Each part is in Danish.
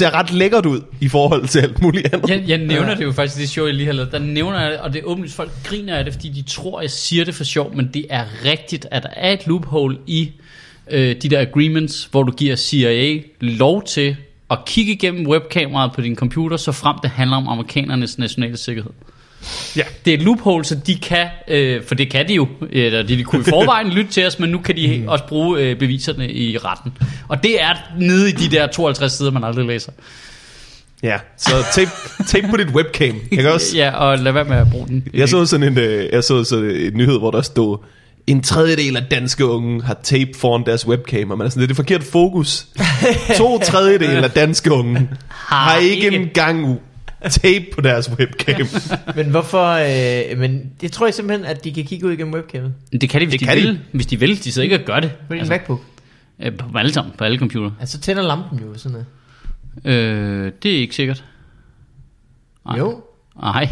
Ser ret lækkert ud i forhold til alt muligt andet. Jeg, jeg nævner det jo faktisk i det show, jeg lige har lavet. Der nævner jeg det, og det er åbenlyst, folk griner af det, fordi de tror, jeg siger det for sjov, men det er rigtigt, at der er et loophole i øh, de der agreements, hvor du giver CIA lov til at kigge igennem webkameraet på din computer, så frem det handler om amerikanernes nationale sikkerhed. Ja. Det er et loophole, så de kan, øh, for det kan de jo, eller de, kunne i forvejen lytte til os, men nu kan de også bruge øh, beviserne i retten. Og det er nede i de der 52 sider, man aldrig læser. Ja, så tape, tape på dit webcam. Kan også, Ja, og lad være med at bruge den. jeg så sådan en, øh, jeg så sådan en nyhed, hvor der stod, en tredjedel af danske unge har tape foran deres webcam, og man er sådan, det er det forkert fokus. To tredjedel af danske unge har ikke ikke. engang tape på deres webcam. Men hvorfor... Øh, men det tror jeg simpelthen, at de kan kigge ud igennem webcamet. Det kan de, hvis Det de kan de. vil. Hvis de vil, de sidder ikke og gør det. På din altså, MacBook. øh, på alle sammen, på alle computer. Altså, så tænder lampen jo sådan noget. Øh, det er ikke sikkert. Nej. Jo. Nej.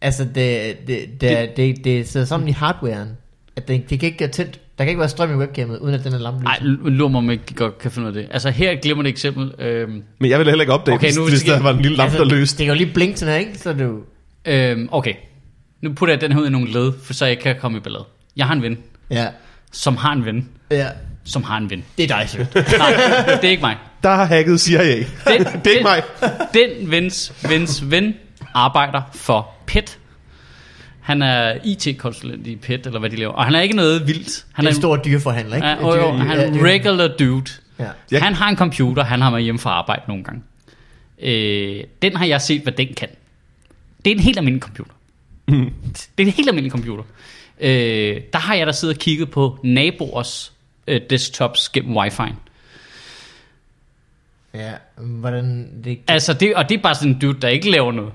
Altså, det, det, det, det, det, det sidder sammen i hardwaren. At det, det kan ikke være tændt. Der kan ikke være strøm i webcamet, uden at den er lampe Nej, lurer mig, om ikke godt kan finde ud af det. Altså her glemmer det eksempel. Øh, Men jeg ville heller ikke opdage, Okay, okay, nu hvis, hvis skal- der var en lille lampe, der løste. Det kan jo lige blinke sådan her, ikke? Så er det jo... øh, okay. Nu putter jeg den her ud i nogle led, for så jeg kan komme i ballade. Jeg har en ven, Ja. som har en ven, Ja. som har en ven. Det er dig, sødt. Nej, det er ikke mig. Der har hacket CIA. Den, det er ikke mig. Den vens, vens ven arbejder for PET. Han er IT-konsulent i PET, eller hvad de laver. Og han er ikke noget vildt. Han Han er en stor dyreforhandler, ikke? Ja, og, jo, han er en regular dude. Ja. Han har en computer, han har med hjem fra arbejde nogle gange. Øh, den har jeg set, hvad den kan. Det er en helt almindelig computer. Mm. Det er en helt almindelig computer. Øh, der har jeg da siddet og kigget på naboers øh, desktops gennem wifi. Ja, hvordan det... Altså det, og det er bare sådan en dude, der ikke laver noget.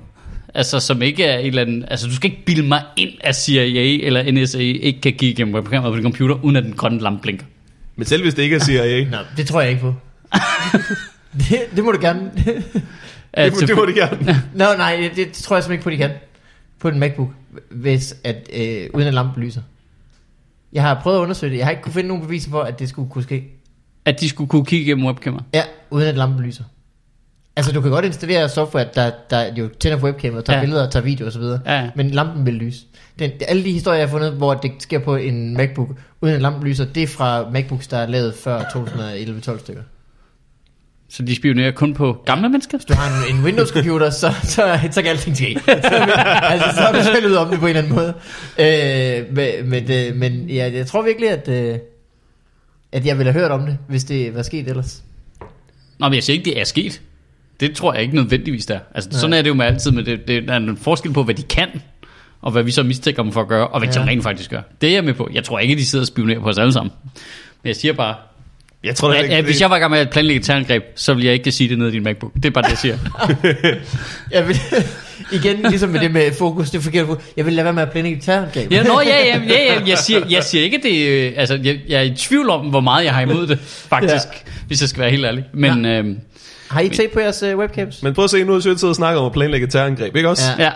Altså som ikke er et eller andet, altså du skal ikke bilde mig ind, at CIA eller NSA ikke kan kigge igennem webkameraet på din computer, uden at den grønne lampe blinker. Men selv hvis det ikke er CIA, Nå, det tror jeg ikke på. det, det må du gerne. det, må, det må de gerne. Nå, nej, det, det tror jeg simpelthen ikke på, de kan. På en MacBook, hvis at, øh, uden at lampen lyser. Jeg har prøvet at undersøge det. Jeg har ikke kunne finde nogen beviser for, at det skulle kunne ske. At de skulle kunne kigge igennem webkameraet. Ja, uden at lampen lyser. Altså, du kan godt installere software, der, der jo tænder på webcameraet, tager Ja. billeder, tager video osv., Ja, ja. men lampen vil lyse. Den, alle de historier, jeg har fundet, hvor det sker på en MacBook, uden at lampen lyser, det er fra MacBooks, der er lavet før 2011-12 stykker. Så de spionerer kun på gamle mennesker? Hvis du har en, en Windows-computer, så, så, så kan alting ske. Så, altså, så har du selv ud om det på en eller anden måde. Øh, men men, øh, men ja, jeg tror virkelig, at, øh, at jeg ville have hørt om det, hvis det var sket ellers. Nå, men jeg siger ikke, det er sket. Det tror jeg ikke nødvendigvis der. Altså, Nej. sådan er det jo med altid, men det, det, der er en forskel på, hvad de kan, og hvad vi så mistænker dem for at gøre, og hvad ja. De rent faktisk gør. Det er jeg med på. Jeg tror ikke, de sidder og spionerer på os alle sammen. Men jeg siger bare, Jeg tror, at, det, at hvis jeg var i gang med at planlægge et terrorangreb, så ville jeg ikke sige det nede i din MacBook. Det er bare det, jeg siger. Jeg vil, igen, ligesom med det med fokus, det er forkert fokus. Jeg vil lade være med at planlægge et terrorangreb. Ja, nå, ja, ja, ja, ja. Jeg, siger, jeg siger ikke, det øh, altså, jeg, jeg er i tvivl om, hvor meget jeg har imod det, faktisk, ja. hvis jeg skal være helt ærlig. Men ja, øhm, Har I tape på jeres uh, webcams? Men prøv at se, nu har Sødt siddet og snakket om at planlægge et terrorangreb, ikke også? Ja. ja,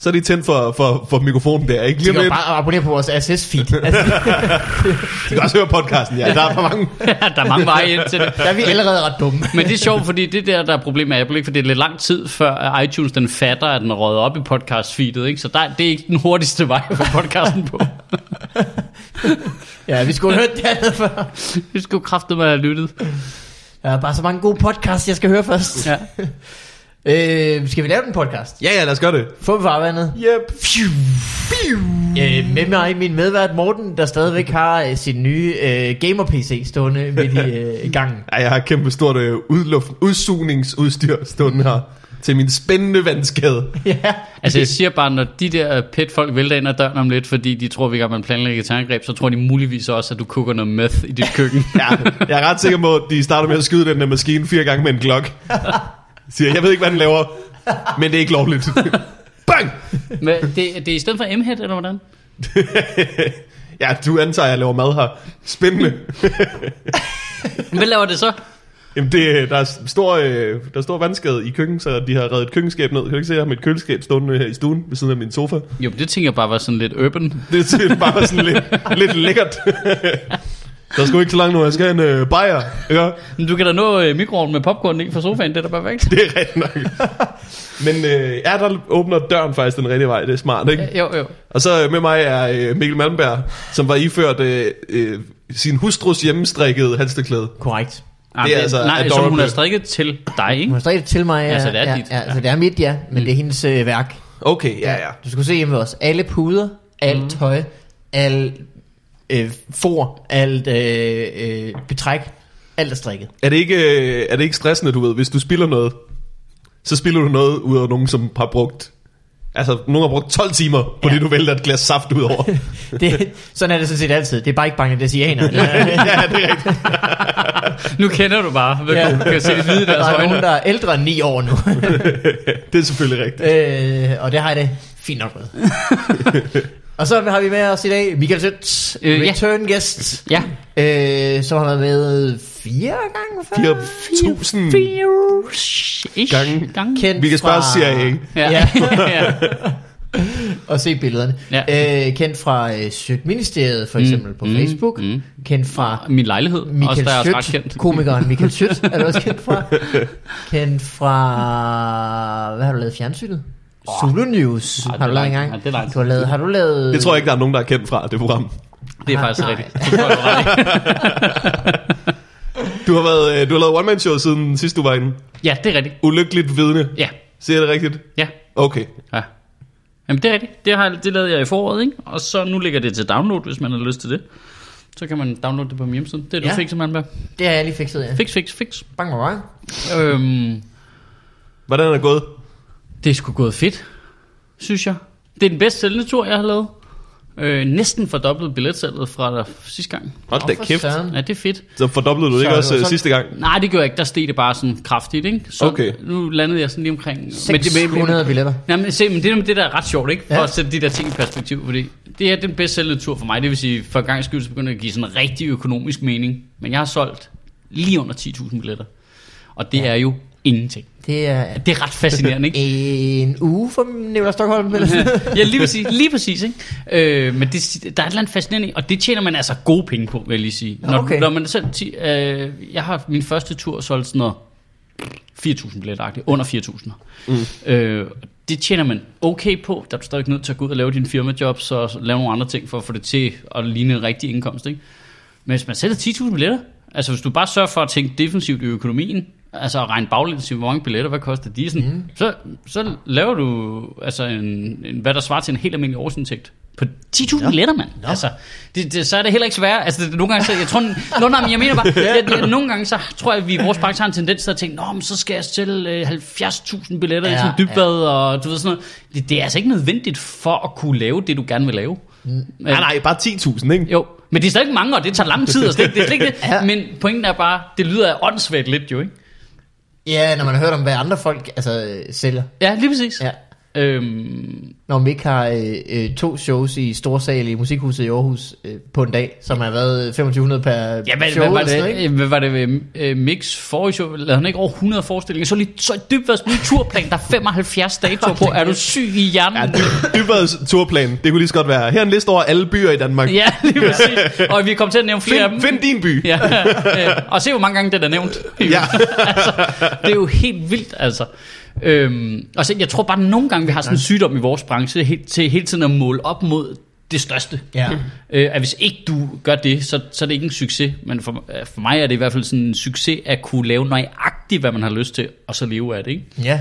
Så er de tændt for, for, for mikrofonen der, ikke? Lige om kan bare abonnere på vores RSS-feed. Altså, De kan også høre podcasten, ja. Der er for mange. der er mange veje ind til det. der er vi allerede ret dumme. Men det er sjovt, fordi det der, der er problemet med Apple, ikke? for det er lidt lang tid før at iTunes den fatter, at den er røget op i podcast-feedet, ikke? så der, det er ikke den hurtigste vej at få podcasten på. Ja, vi skulle have hørt det andet før. Det skulle kraftet med at have lyttet. Der er bare så mange gode podcasts, jeg skal høre først. Ja. Øh, skal vi lave den podcast? Ja, ja, lad os gøre det. Få vi farvandet. Yep. Øh, med mig min medvært Morten, der stadigvæk har øh, sin nye øh, gamer-PC stående midt i øh, gangen. Ej, jeg har kæmpe stort øh, udluft, udsugningsudstyr stående her til min spændende vandskade. ja. Altså jeg siger bare, når de der pet-folk vælter ind ad døren om lidt, fordi de tror, vi kan man planlægge et terrorangreb, så tror de muligvis også, at du koger noget meth i dit køkken. Ja, jeg er ret sikker på, at de starter med at skyde den der maskine fire gange med en klok. Siger, jeg ved ikke, hvad den laver, men det er ikke lovligt. Bang! Men det, det er i stedet for M-head, eller hvordan? Ja, du antager, at jeg laver mad her. Spændende. Hvad laver det så? Jamen, det, der, er stor, øh, der er stor vandskade i køkken, så de har reddet et køkkenskab ned. Kan du ikke se, jeg har mit køleskab stående her i stuen ved siden af min sofa. Jo, det tænker jeg bare var sådan lidt urban. Det er bare sådan lidt, lidt lækkert. Der er sgu ikke så langt nu, jeg skal have en øh, bajer. Ja, Men du kan da nå øh, mikroovnen med popcorn i fra sofaen, det er da perfekt. det er rigtigt nok. Men øh, ja, der åbner døren faktisk den rigtige vej, det er smart, ikke? Jo, jo. Og så øh, med mig er øh, Mikkel Malmberg, som var iført øh, øh, sin hustrus hjemmestrikkede halsteklæde. Korrekt. Ah, Det er altså nej, adorable. hun har strikket til dig, Hun ikke? har strikket til mig. Ja, så det er ja, dit. Ja, så det er mit, ja. Men Mm. det er hendes øh, værk. Okay, ja, ja. Du skulle se hjemme ved os. Alle puder, alt Mm. tøj, al øh, for, alt øh, øh, betræk, alt er strikket. Er det, ikke, øh, er det ikke stressende, du ved, hvis du spiller noget, så spiller du noget ud af nogen, som har brugt... Altså, nogen har brugt 12 timer på Ja. det, du vælter et glas saft ud over. Det, sådan er det sådan set altid. Det er bare ikke bangladesianer. ja, det er rigtigt. Nu kender du bare, hvad Ja. ja. du kan se det hvide Der er øjne. nogen, der er ældre end 9 år nu. Det er selvfølgelig rigtigt. øh, og det har jeg det fint nok med. og så har vi med os i dag Michael Sødt, Øh, ja. return guest, Ja. øh, som har været med fire gange før. 4.000 Ish. Gange. Gange. Kendt Vi kan spørge fra- CIA. Ja. Ja. ja. og se billederne. Ja. Øh, kendt fra øh, Sjøtministeriet for eksempel på mm, Facebook. mm. Kendt fra Min lejlighed, også Michael der er jeg ret Schødt, kendt. komikeren Michael Schødt, er du også kendt fra. Kendt fra, hvad har du lavet fjernsynet? Zulu News Ej, det har er du lavet engang. ej, er langt du har lavet, har du lavet... Det tror jeg ikke, der er nogen, der er kendt fra, det program. Det er Nej, faktisk nej. rigtigt. Det tror jeg, du har. Du været, øh, du har lavet one-man-show siden sidst du var inde. Ja, det er rigtigt. Ulykkeligt vidne. Ja, jeg det rigtigt? ja, Okay. ja. Jamen det er rigtigt. Det, har, det lavede jeg i foråret, ikke? Og så nu ligger det til download, hvis man har lyst til det. Så kan man downloade det på min hjemmeside. Det er du Ja. ja. fik simpelthen med. Det har jeg lige fikset, ja. Fix, fix, fix. Bang, bang, bang. Øhm, Hvordan er det gået? det er sgu gået fedt, synes jeg. Det er den bedst sælgende tur, jeg har lavet. Øh, næsten fordoblet billetsalget fra der sidste gang. Hold da kæft. Ja, det er fedt. Så fordoblede du det ikke det også var øh, sidste gang? Nej, det gjorde jeg ikke. Der steg det bare sådan kraftigt, ikke? Så Okay. nu landede jeg sådan lige omkring... Men det, 600 billetter. Jamen, se, men det, er det der er ret sjovt, ikke? For Ja. at sætte de der ting i perspektiv, fordi det er den bedst sælgende tur for mig. Det vil sige, for gang skyld, så begynder det at give sådan en rigtig økonomisk mening. Men jeg har solgt lige under 10.000 billetter. Og det ja. er jo ingenting. Det er Det er ret fascinerende, ikke? en uge for Nicolai Stockholm. Eller? sådan ja, lige præcis, lige præcis ikke? Øh, men det, der er et eller andet fascinerende, og det tjener man altså gode penge på, vil jeg lige sige. Når, Okay. når man selv, øh, jeg har min første tur solgt sådan noget 4.000 billetter, under 4.000. Mm. Øh, det tjener man okay på, der er du stadig nødt til at gå ud og lave dine firmajobs og lave nogle andre ting for at få det til at ligne en rigtig indkomst. Ikke? Men hvis man sætter 10.000 billetter, altså hvis du bare sørger for at tænke defensivt i økonomien, altså at regne baglæns i, hvor mange billetter, hvad koster de, sådan, mm. så, så laver du altså en, en, hvad der svarer til en helt almindelig årsindtægt. På 10.000 billetter, mand. Altså, det, det, så er det heller ikke svært. Altså, det, nogle gange, så, jeg tror, nå, nej, men jeg mener bare, jeg, jeg, nogle gange, så tror jeg, at vi i vores branche har en tendens til at tænke, nå, men så skal jeg sælge øh, 70.000 billetter ja, i Ja, sådan dybvad, og du ved sådan noget. Det, det, er altså ikke nødvendigt for at kunne lave det, du gerne vil lave. Mm. Nej, nej, bare 10.000, ikke? Jo, men det er stadig ikke mange, og det tager lang tid, og slet, ikke- det er slet ikke det. Ja. ja. Men pointen er bare, det lyder åndssvagt lidt jo, ikke? Ja, når man har hørt om, hvad andre folk altså, øh, sælger. Ja, lige præcis. Ja. Øhm, Når man ikke har øh, øh, to shows i Storsal i Musikhuset i Aarhus øh, på en dag, som har været 2500 per ja, hvad, show. hvad, var ikke? det, hvad var det ved øh, Mix forrige show? Lavede han ikke over 100 forestillinger? Så lige så dybt var ny turplan, der er 75 datoer på. Er du syg i hjernen? Ja, Dybvads turplan, det kunne lige så godt være. Her er en liste over alle byer i Danmark. Ja, lige præcis. Og vi kommer til at nævne flere af dem. Find, find din by. Ja, øh, og se hvor mange gange den er nævnt. Ja. altså, det er jo helt vildt, altså. Øhm, og så, jeg tror bare, at nogle gange, vi har sådan en sygdom i vores branche, helt, til hele tiden at måle op mod det største. Ja. Øh, at hvis ikke du gør det, så, så er det ikke en succes. Men for, øh, for mig er det i hvert fald sådan en succes at kunne lave nøjagtigt, hvad man har lyst til, og så leve af det. Ikke? Ja.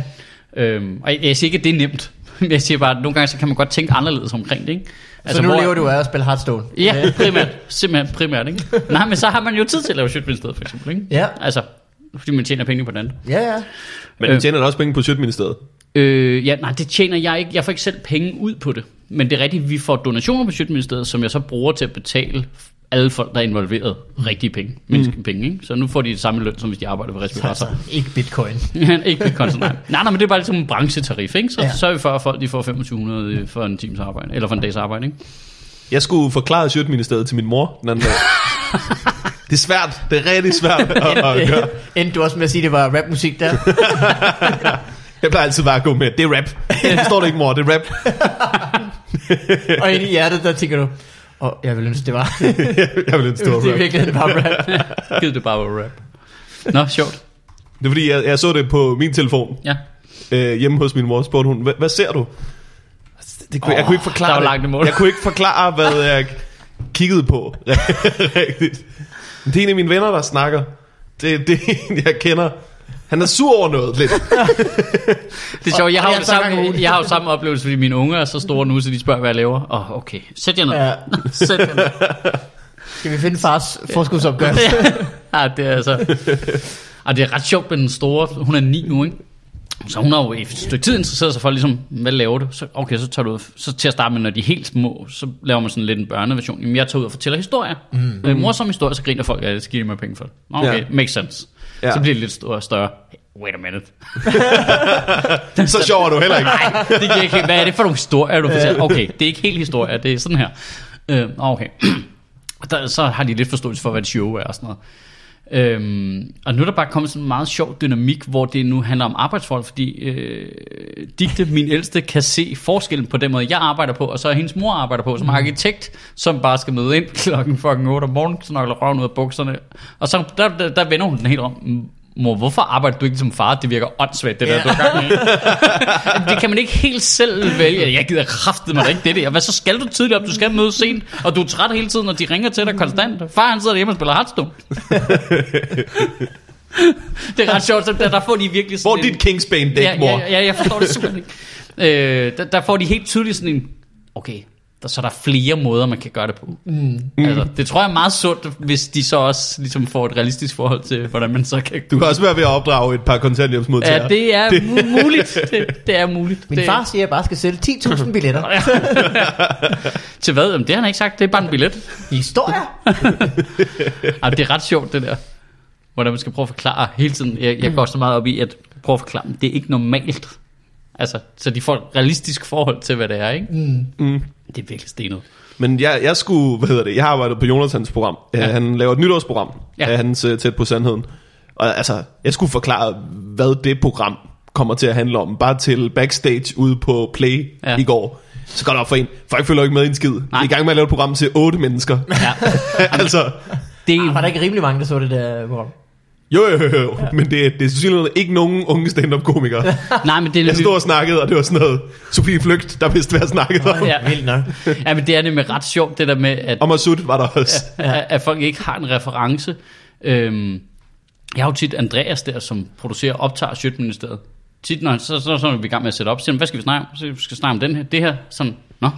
Øhm, og jeg, jeg siger ikke, at det er nemt. Men jeg siger bare, at nogle gange så kan man godt tænke anderledes omkring det. Ikke? Altså, så nu hvor- lever du af at spille Hearthstone. Ja, primært. Simpelthen primært, ikke? Nej, men så har man jo tid til at lave Sjøtministeriet, for eksempel, ikke? Ja. Altså, fordi man tjener penge på den anden. Ja, ja. Men du tjener da også penge på Sjøtministeriet. Øh, ja, nej, det tjener jeg ikke. Jeg får ikke selv penge ud på det. Men det er rigtigt, vi får donationer på Sjøtministeriet, som jeg så bruger til at betale alle folk, der er involveret, rigtige penge, menneskelige penge, ikke? Så nu får de det samme løn, som hvis de arbejder ved respirator. Altså, ikke bitcoin. ikke med konto, nej. nej. Nej, men det er bare ligesom en branchetarif, ikke? Så Ja. ja. sørger vi for, at folk de får 2500 for en times arbejde, eller for en dags arbejde, ikke? Jeg skulle forklare Sjøtministeriet til min mor den anden dag. Det er svært. Det er rigtig svært at, at gøre. Endte du også med at sige, at det var rapmusik der? Jeg plejer altid bare at gå med, det er rap. Det står det ikke, mor, det er rap. og inde i hjertet, der tænker du, Og jeg vil ønske, det var. jeg vil stor det er rap. virkelig bare rap. Gid det bare var rap. Nå, sjovt. Det er fordi, jeg, jeg så det på min telefon Ja. øh, hjemme hos min mor. Spurgte hun, hvad, hvad ser du? Det kunne, oh, jeg kunne ikke forklare der var det. langt imod. Jeg kunne ikke forklare, hvad jeg kiggede på. Rigtigt. Det er en af mine venner, der snakker. Det, det er en, jeg kender. Han er sur over noget lidt. Det er sjovt, jeg har, jo samme, jeg har jo samme oplevelse, fordi mine unger er så store nu, så de spørger, hvad jeg laver. Åh, oh, okay. Sæt jer ned. Ja. Sæt jer ned. Skal vi finde fars forskudsopgørelse? ja, det er altså... Og det er ret sjovt med den store, hun er ni nu, ikke? Så hun har jo et stykke tid interesseret sig for, ligesom, hvad laver du? Så, okay, så tager du ud. Så til at starte med, når de er helt små, så laver man sådan lidt en børneversion. Jamen, jeg tager ud og fortæller historier. Mm. Øh, morsom historie, så griner folk, ja, det skal give mig penge for det. Okay, ja. makes sense. Ja. Så bliver det lidt større, større. Wait a minute. Så sjov er du heller ikke. Nej, det giver ikke helt. Hvad er det for nogle historier, du fortæller? Okay, det er ikke helt historie, det er sådan her. Øh, okay. Der, så har de lidt forståelse for, hvad et show er og sådan noget. Øhm, og nu er der bare kommet sådan en meget sjov dynamik, hvor det nu handler om arbejdsforhold, fordi øh, Digte, min ældste, kan se forskellen på den måde, jeg arbejder på, og så hendes mor arbejder på, som arkitekt, som bare skal møde ind klokken fucking 8 om morgenen, snokler røven ud af bukserne, og så der, der, der vender hun den helt om. Mor, hvorfor arbejder du ikke som far? Det virker åndssvagt, det der, Ja. du er gang med. det kan man ikke helt selv vælge. Jeg gider kraftet mig da ikke det der. Hvad så skal du tidligt op? Du skal møde sent, og du er træt hele tiden, og de ringer til dig konstant. Far han sidder hjemme og spiller Hearthstone. det er ret sjovt, så der, der får de virkelig Hvor er sådan dit Kingsbane dæk, ja, mor? ja, ja, jeg forstår det simpelthen ikke. Øh, der, der får de helt tydeligt sådan en, okay, der, så er der flere måder, man kan gøre det på. Mm. Altså, det tror jeg er meget sundt, hvis de så også ligesom får et realistisk forhold til, hvordan man så kan... Du kan også være ved at opdrage et par kontanthjælpsmodtagere. Ja, det er mu- muligt. Det, det er muligt. Min det, far siger, at jeg bare skal sælge 10.000 billetter. Til hvad? Jamen, det har han ikke sagt. Det er bare en billet. Historier? Ej, det er ret sjovt, det der. Hvordan man skal prøve at forklare hele tiden. Jeg, jeg går så meget op i at prøve at forklare, det er ikke normalt. Altså, så de får et realistisk forhold til, hvad det er, ikke? Mm. Mm. Det er virkelig stenet. Men jeg, jeg skulle, hvad hedder det, jeg har arbejdet på Jonathans program. Ja. Ja. Han laver et nytårsprogram Ja. af hans uh, Tæt på Sandheden. Og altså, jeg skulle forklare, hvad det program kommer til at handle om. Bare til backstage ude på Play Ja. i går. Så går det op for en. Folk følger ikke med i en skid. Er i gang med at lave et program til otte mennesker. Ja. altså, Det er, var der ikke rimelig mange, der så det der program? Jo jo jo, jo. Ja. men det, det er selvfølgelig ikke nogen unge stand-up komikere. nej, men det er Jeg stod og snakkede, og det var sådan noget Sofie Flygt, der vidste, hvad jeg snakkede om. Ja. Vildt nok. ja, men det er nemlig ret sjovt, det der med, at, Og Masud var der også. ja. at, at folk ikke har en reference. Øhm, jeg har jo tit Andreas der, som producerer og optager Sjøtministeriet. Tit, når han, så, så, så er vi i gang med at sætte op, så siger han, hvad skal vi snakke om? Så vi skal snakke om den her, det her, sådan, nå, det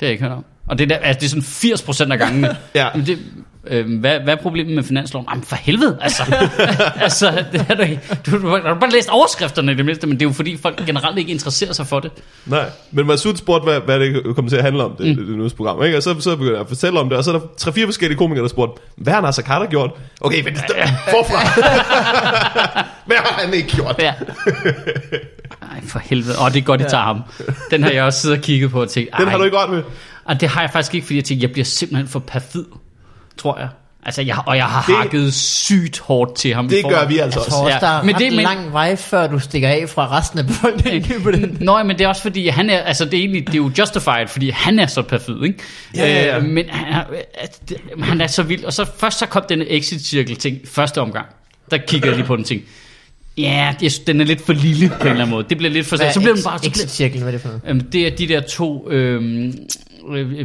har jeg ikke hørt om. Og det er, der, altså, det er sådan 80% af gangene. Ja. Men det, øh, hvad, hvad er problemet med finansloven? Jamen for helvede, altså. altså det er du, du, du, har bare læst overskrifterne i det mindste, men det er jo fordi, folk generelt ikke interesserer sig for det. Nej, men Masud spurgte, hvad, hvad det kommer til at handle om, det, mm. det, det nyhedsprogram. Ikke? Og så, så begyndte jeg at fortælle om det, og så er der tre-fire forskellige komikere, der spurgte, hvad har Nasser Carter gjort? Okay, men forfra. hvad har han ikke gjort? Ja. Ej, for helvede. Åh, det er godt, I tager ham. Den har jeg også siddet og kigget på og tænkt, Den har du ikke ret med. Og det har jeg faktisk ikke, fordi jeg tænkte, jeg bliver simpelthen for perfid, tror jeg. Altså, jeg, og jeg har Det- hakket sygt hårdt til ham. i Det gør vi altså Jeg også. tror også, Ja, der er men ret det- men- lang vej, før du stikker af fra resten af befolkningen på den. Nå, men det er også fordi, han er, altså det er, egentlig, det er jo justified, fordi han er så perfid, ikke? Ja, ja, ja. Øh, men han er, han er så vild. Og så først så kom den exit cirkel ting første omgang. Der kiggede jeg lige på den ting. Ja, det den er lidt for lille på en eller anden måde. Det bliver lidt for... Hvad Så er bliver den bare... Så bliver, Exit-cirklen, hvad er det for noget? Øhm, det er de der to øhm, øh,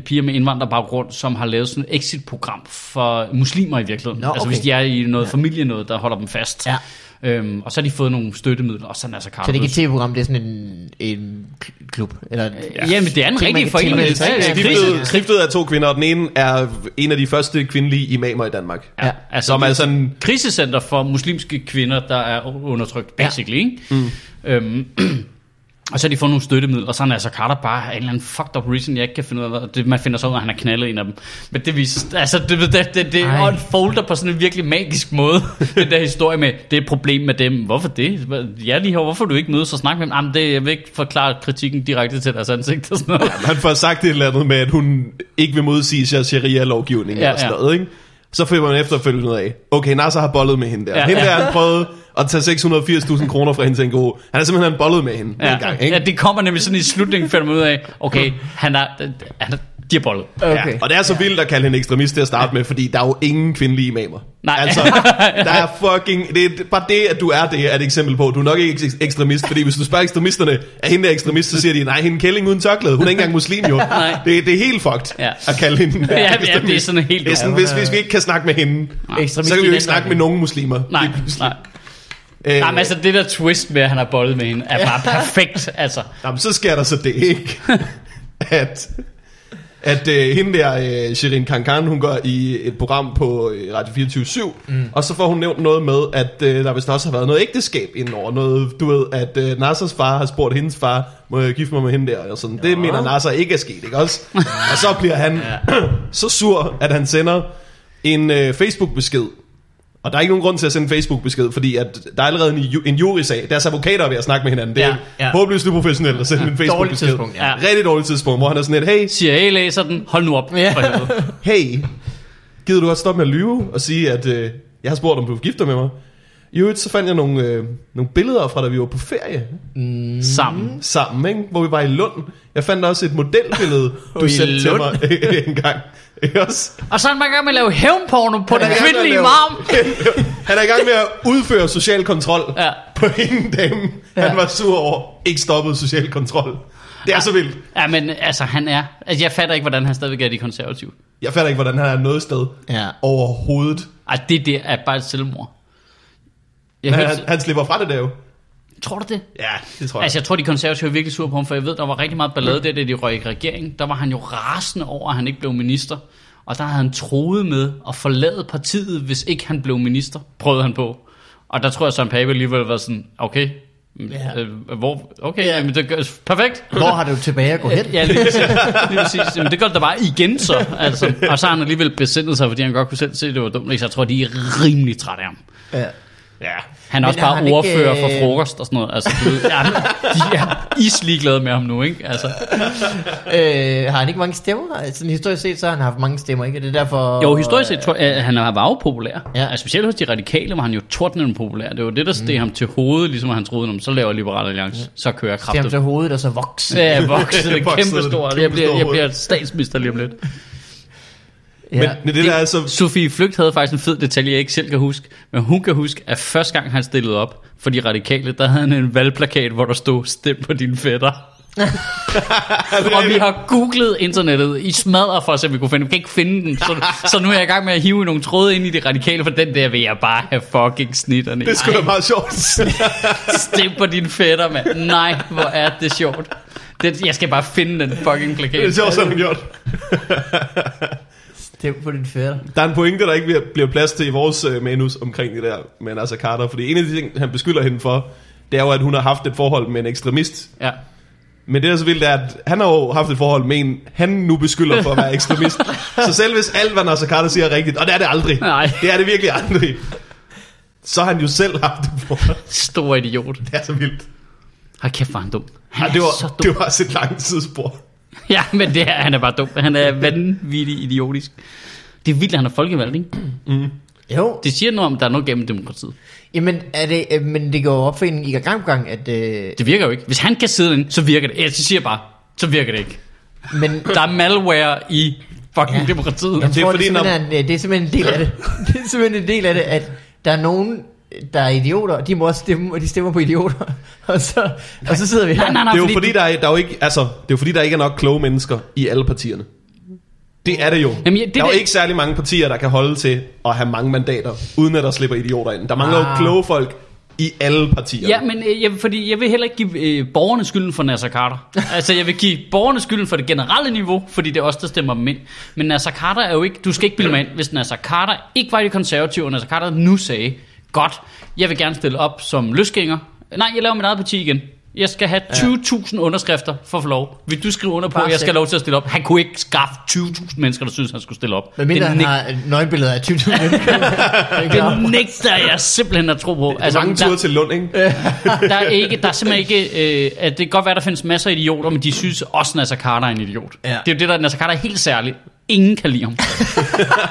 piger med indvandrerbaggrund, som har lavet sådan et exit-program for muslimer i virkeligheden. Nå, Altså okay. hvis de er i noget familie noget, der holder dem fast. Ja. Øhm, og så har de fået nogle støttemidler, og sådan er så Så det er ikke et Carlos. tv-program, det er sådan en, en klub? Eller, Ja. Jamen det er en rigtig forening. Ja, ja, krise. stiftet af to kvinder, og den ene er en af de første kvindelige imamer i Danmark. Ja, altså, Som er sådan, krisecenter for muslimske kvinder, der er undertrykt, basically. Ikke? Mm. Øhm, og så har de fået nogle støttemidler, og så er Nasser Carter bare af en eller anden fucked up reason, jeg ikke kan finde ud af. hvad- Det, man finder så ud af, at han har knaldet en af dem. Men det viser, altså det, det, det, det, Ej. unfolder på sådan en virkelig magisk måde. den der historie med, det er et problem med dem. Hvorfor det? Ja, lige her, hvorfor du ikke mødes og snakke med dem? Jamen, det, jeg vil ikke forklare kritikken direkte til deres ansigt og sådan noget. han får sagt et eller andet med, at hun ikke vil modsige sig sharia-lovgivning Ja, ja, og sådan ja. noget, ikke? Så finder man efterfølgende ud af, okay, Nasser har bollet med hende der. Ja, Ja, hende ja. der, han at tage 680.000 kroner fra hende til en god. Han har simpelthen bollet med hende Ja, en gang, ikke? ja, det kommer nemlig sådan i slutningen, finder man ud af, okay, han er, han er De har bollet. Okay. Ja, og det er så vildt at kalde hende ekstremist til at starte med, fordi der er jo ingen kvindelige imamer. Nej. Altså, der er fucking... Det er, bare det, at du er det, er et eksempel på. Du er nok ikke ek- ekstremist, fordi hvis du spørger ekstremisterne, er hende der ekstremist, så siger de, nej, hende er kælling uden tørklæde. Hun er ikke engang muslim, jo. Nej. Det, det er helt fucked Ja. at kalde hende Ja, ja, det er sådan helt... Det er sådan, hvis, hvis vi ikke kan snakke med hende, Ekstremist så kan vi jo ikke snakke med nogen muslimer. Nej, nej. Øh, Nej, men altså det der twist med, at han har bollet med hende, er bare perfekt. Altså, Jamen, så sker der så det ikke, at, at øh, hende der, øh, Shirin Kankan, hun går i et program på øh, Radio 24 mm. og så får hun nævnt noget med, at øh, der vist også har været noget ægteskab indover. Noget, du ved, at øh, Nassers far har spurgt hendes far, må jeg gifte mig med hende der? Og sådan. Det mener Nasser ikke er sket, ikke også? og så bliver han så sur, at han sender en øh, Facebook-besked og der er ikke nogen grund til at sende en Facebook-besked, fordi at der er allerede en, ju- en jury-sag. Deres advokater er ved at snakke med hinanden. Det er Ja, ja, håbløst uprofessionelt at sende en Facebook-besked. tidspunkt, ja. Rigtig dårligt tidspunkt, hvor han er sådan lidt, hey, CIA læser den, hold nu op. Ja. Hey, gider du godt stoppe med at lyve og sige, at øh, jeg har spurgt, om du vil gifte dig med mig? I øvrigt, så fandt jeg nogle, øh, nogle billeder fra, da vi var på ferie Sammen. sammen, ikke? hvor vi var i Lund. Jeg fandt også et modelbillede, du sendte til mig en gang. Ikke også? Og så er han bare i gang med at lave hævnporno på den kvindelige marm. Han er i gang med at udføre social kontrol Ja. på en dame. Han var sur over, ikke stoppet social kontrol. Det er så vildt. Ja, men altså, han er... Altså, jeg fatter ikke, hvordan han stadigvæk er de konservative. Jeg fatter ikke, hvordan han er noget sted Ja. overhovedet. Ej, det der er bare et selvmord. Men han, han slipper fra det der jo. tror du det? Ja, det tror jeg. Altså, jeg tror, de konservative er virkelig sure på ham, for jeg ved, der var rigtig meget ballade der, da de røg i regering. Der var han jo rasende over, at han ikke blev minister. Og der havde han troet med at forlade partiet, hvis ikke han blev minister. Prøvede han på. Og der tror jeg, Søren Pape alligevel var sådan, okay, Ja. øh, hvor, okay, Ja. jamen, det gør, perfekt. Hvor har du tilbage at gå hen? Ja, lige præcis. Lige præcis. Jamen, det gør det da bare igen så. Altså. Og så har han alligevel besindet sig, fordi han godt kunne selv se, at det var dumt. ikke? Så jeg tror, de er rimelig trætte af ham. Ja. Ja. Han er også bare han ikke, ordfører for øh, frokost og sådan noget. Altså, du ja, de er isligeglade med ham nu, ikke? Altså, Øh, har han ikke mange stemmer? Sådan historisk set, så har han haft mange stemmer, ikke? Er Det er derfor... jo, historisk set, tror jeg, at han var jo populær. Ja. Ja. Altså, specielt hos de radikale var han jo tordnende populær. Det var det, der steg ham til hovedet, ligesom han troede, om så laver Liberal Alliance, så kører Stem kraftet. til hovedet, og så vokse. Ja, Vokset, kæmpe stort. Jeg bliver, jeg bliver statsminister lige om lidt. Ja. Men, men det, der er så... Sofie Flygt havde faktisk en fed detalje, jeg ikke selv kan huske. Men hun kan huske, at første gang han stillede op for de radikale, der havde han en valgplakat, hvor der stod, stem på dine fætter. og vi har googlet internettet i smadre for at om vi kunne finde. Vi kan ikke finde den. Så, så nu er jeg i gang med at hive nogle tråde ind i de radikale, for den der vil jeg bare have fucking snitterne. Det skulle Ej, meget sjovt. Stem på dine fætter, mand. Nej, hvor er det sjovt. Det, jeg skal bare finde den fucking plakat. det er sjovt, sådan han gjort. Stem på din fætter. Der er en pointe, der ikke bliver- plads til i vores øh, manus omkring det der med Nasser Carter. Fordi en af de ting, han beskylder hende for, det er jo, at hun har haft et forhold med en ekstremist. Ja. Men det der er så vildt, er, at han har jo haft et forhold med en, han nu beskylder for at være ekstremist. så selv hvis alt, hvad Nasser Carter siger er rigtigt, og det er det aldrig. Nej. Det er det virkelig aldrig. Så har han jo selv haft et forhold. Stor idiot. Det er så vildt. Hold kæft, er han dum. Han Ja, det, var, så dum. det var også et langt tidsspor. Ja, men det er, han er bare dum. Han er vanvittig idiotisk. Det er vildt, at han er folkevalgt, ikke? Jo, Det siger noget om, at der er noget gennem demokratiet. jamen, er det, øh, men det går jo op for en i gang på gang, at... Øh, Det virker jo ikke. Hvis han kan sidde inde, så virker det. Jeg siger bare, så virker det ikke. men Der er malware i fucking Ja. demokratiet. jeg det er fordi, det, når- er, en- det er simpelthen en del af det. det er simpelthen en del af det, at der er nogen, der er idioter, de må også stemme, og de stemmer på idioter. og, så, og så sidder vi her. Nej, nej, nej, Det er jo fordi, fordi, der er, der er jo ikke, altså, det er jo fordi, der ikke er nok kloge mennesker i alle partierne. Det er det jo. Jamen, ja, det der er jo der- ikke særlig mange partier, der kan holde til at have mange mandater, uden at der slipper idioter ind. Der mangler jo Ah. kloge folk i alle partier. Ja, men øh, jeg, fordi jeg vil heller ikke give øh, borgerne skylden for Nasser Carter. altså, jeg vil give borgerne skylden for det generelle niveau, fordi det er os, der stemmer dem ind. Men Nasser Carter er jo ikke... Du skal ikke bilde mig ind, hvis Nasser Carter ikke var i de konservative, og Nasser Carter nu sagde, godt, jeg vil gerne stille op som løsgænger. Nej, jeg laver mit eget parti igen. Jeg skal have 20.000 underskrifter for at få lov. Vil du skrive under på, at jeg skal have lov til at stille op? Han kunne ikke skaffe 20.000 mennesker, der synes, han skulle stille op. Men mindre det, han næg- har nøgenbilleder af 20 mennesker. det nægter jeg simpelthen at tro på. Det er altså, mange der- ture til Lund, ikke? der er, ikke, der er simpelthen ikke... Øh, at det kan godt være, der findes masser af idioter, men de synes også, Nasser Carter er en idiot. Ja. Det er jo det, der Nasser Carter er helt særligt. Ingen kan lide ham.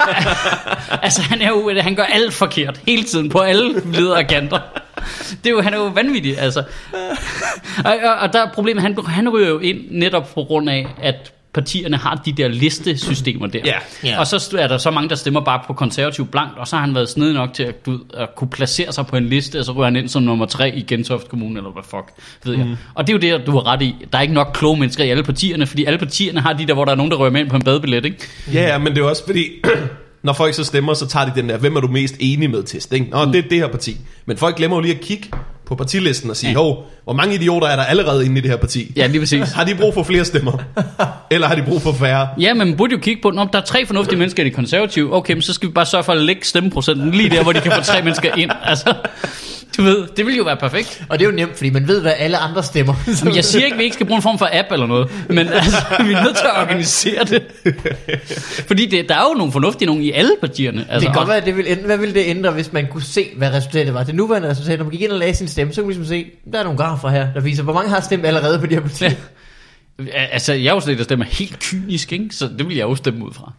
altså, han, er jo, han gør alt forkert. Hele tiden, på alle ledere og kanter. Det er jo, han er jo vanvittig, altså. Og, og, og der er problemet, han, han ryger jo ind netop på grund af, at partierne har de der listesystemer der. Ja. Ja. Og så er der så mange, der stemmer bare på konservativ blankt, og så har han været snedig nok til at, du, at kunne placere sig på en liste, og så ryger han ind som nummer tre i Gentofte Kommune, eller hvad fuck, ved jeg. Og det er jo det, du har ret i. Der er ikke nok kloge mennesker i alle partierne, fordi alle partierne har de der, hvor der er nogen, der rører med ind på en badebillet, ikke? Ja, ja, men det er også fordi, når folk så stemmer, så tager de den der, hvem er du mest enig med test, ikke? Nå, det er det her parti. Men folk glemmer jo lige at kigge på partilisten og sige, hov, hvor mange idioter er der allerede inde i det her parti? Ja, lige præcis. Har de brug for flere stemmer? Eller har de brug for færre? Ja, men man burde jo kigge på, når der er tre fornuftige mennesker i det konservative. Okay, men så skal vi bare sørge for at lægge stemmeprocenten lige der, hvor de kan få tre mennesker ind. Altså, du ved, det vil jo være perfekt. Og det er jo nemt, fordi man ved, hvad alle andre stemmer. Så Men jeg siger ikke, at vi ikke skal bruge en form for app eller noget, men altså, vi er nødt til at organisere det. Fordi det, der er jo nogle fornuftige nogen i alle partierne. det Altså, kan godt og- være, at det vil ændre, hvad ville det ændre, hvis man kunne se, hvad resultatet var? Det nuværende resultat, når man gik ind og lagde sin stemme, så kunne man ligesom se, der er nogle grafer her, der viser, hvor mange har stemt allerede på de her partier. Ja. Altså, jeg er jo sådan der stemmer helt kynisk, ikke? så det vil jeg jo stemme ud fra.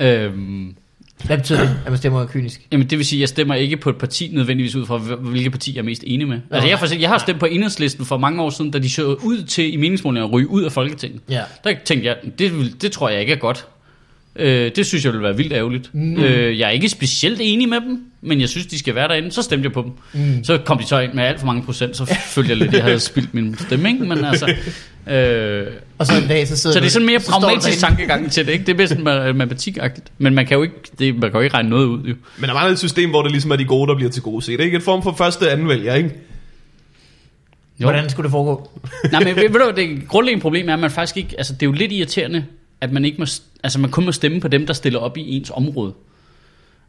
Øhm, Hvad betyder det, at man stemmer kynisk? Jamen det vil sige, at jeg stemmer ikke på et parti nødvendigvis ud fra, hvil- hvilket parti jeg er mest enig med. Altså jeg, for, jeg har stemt på enhedslisten for mange år siden, da de så ud til i meningsmålingen at ryge ud af Folketinget. Ja. Der tænkte jeg, det, det tror jeg ikke er godt. Øh, det synes jeg vil være vildt ærgerligt. Mm. Øh, jeg er ikke specielt enig med dem, men jeg synes, de skal være derinde. Så stemte jeg på dem. Mm. Så kom de så ind med alt for mange procent, så følte jeg lidt, at jeg havde spildt min stemme. Ikke? Men altså, øh, Og så en dag, så sidder så det er sådan mere så pragmatisk tankegang til det. Ikke? Det er ma- matematikagtigt. Men man kan jo ikke, det, man kan jo ikke regne noget ud. Jo. Men der mangler et system, hvor det ligesom er de gode, der bliver til gode. Se, det er ikke et form for første anden vælger, ikke? Jo. Hvordan skulle det foregå? Nej, men ved, ved du, det grundlæggende problem er, at man faktisk ikke, altså det er jo lidt irriterende, at man ikke må, altså man kun må stemme på dem, der stiller op i ens område.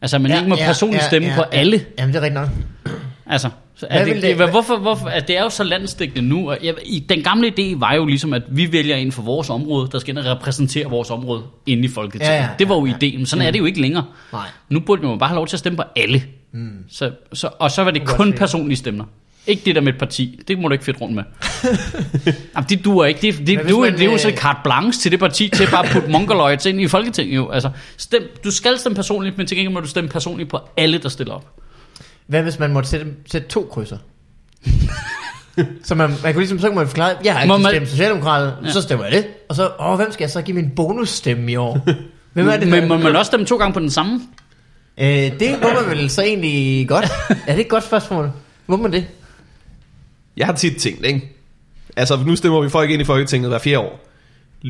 Altså man ja, ikke må ja, personligt ja, stemme ja, på ja. alle. Jamen, det er rigtigt nok. Altså, så Hvad er det, vil det, det- det, hvorfor, hvorfor, at det er jo så landstækkende nu, og jeg, i, den gamle idé var jo ligesom, at vi vælger ind for vores område, der skal ind og repræsentere vores område inde i Folketinget. Ja, ja, det var jo ja, ideen, men sådan er det jo ikke længere. Nej. Nu burde man jo bare have lov til at stemme på alle. Mm. Så, så, og så var det godt kun personlige stemmer. Ikke det der med et parti. Det må du ikke fedt rundt med. Jamen, det duer ikke. Det, det, det, man, det er jo øh, så carte blanche til det parti, til bare at putte mongoloids ind i Folketinget. Jo. Altså, stem, du skal stemme personligt, men til gengæld må du stemme personligt på alle, der stiller op. Hvad hvis man måtte sætte, sætte to krydser? så man, man kunne ligesom, så kunne man forklare, jeg har Må ikke man- stemt Socialdemokratet, Ja. så stemmer jeg det. Og så, åh, hvem skal jeg så give min bonusstemme i år? Hvem er det, Men må man også stemme to gange på den samme? Øh, det må man vel så egentlig godt. er det et godt spørgsmål? Må man det? Jeg har tit tænkt, ikke? Altså, nu stemmer vi folk ind i Folketinget hver fjerde år.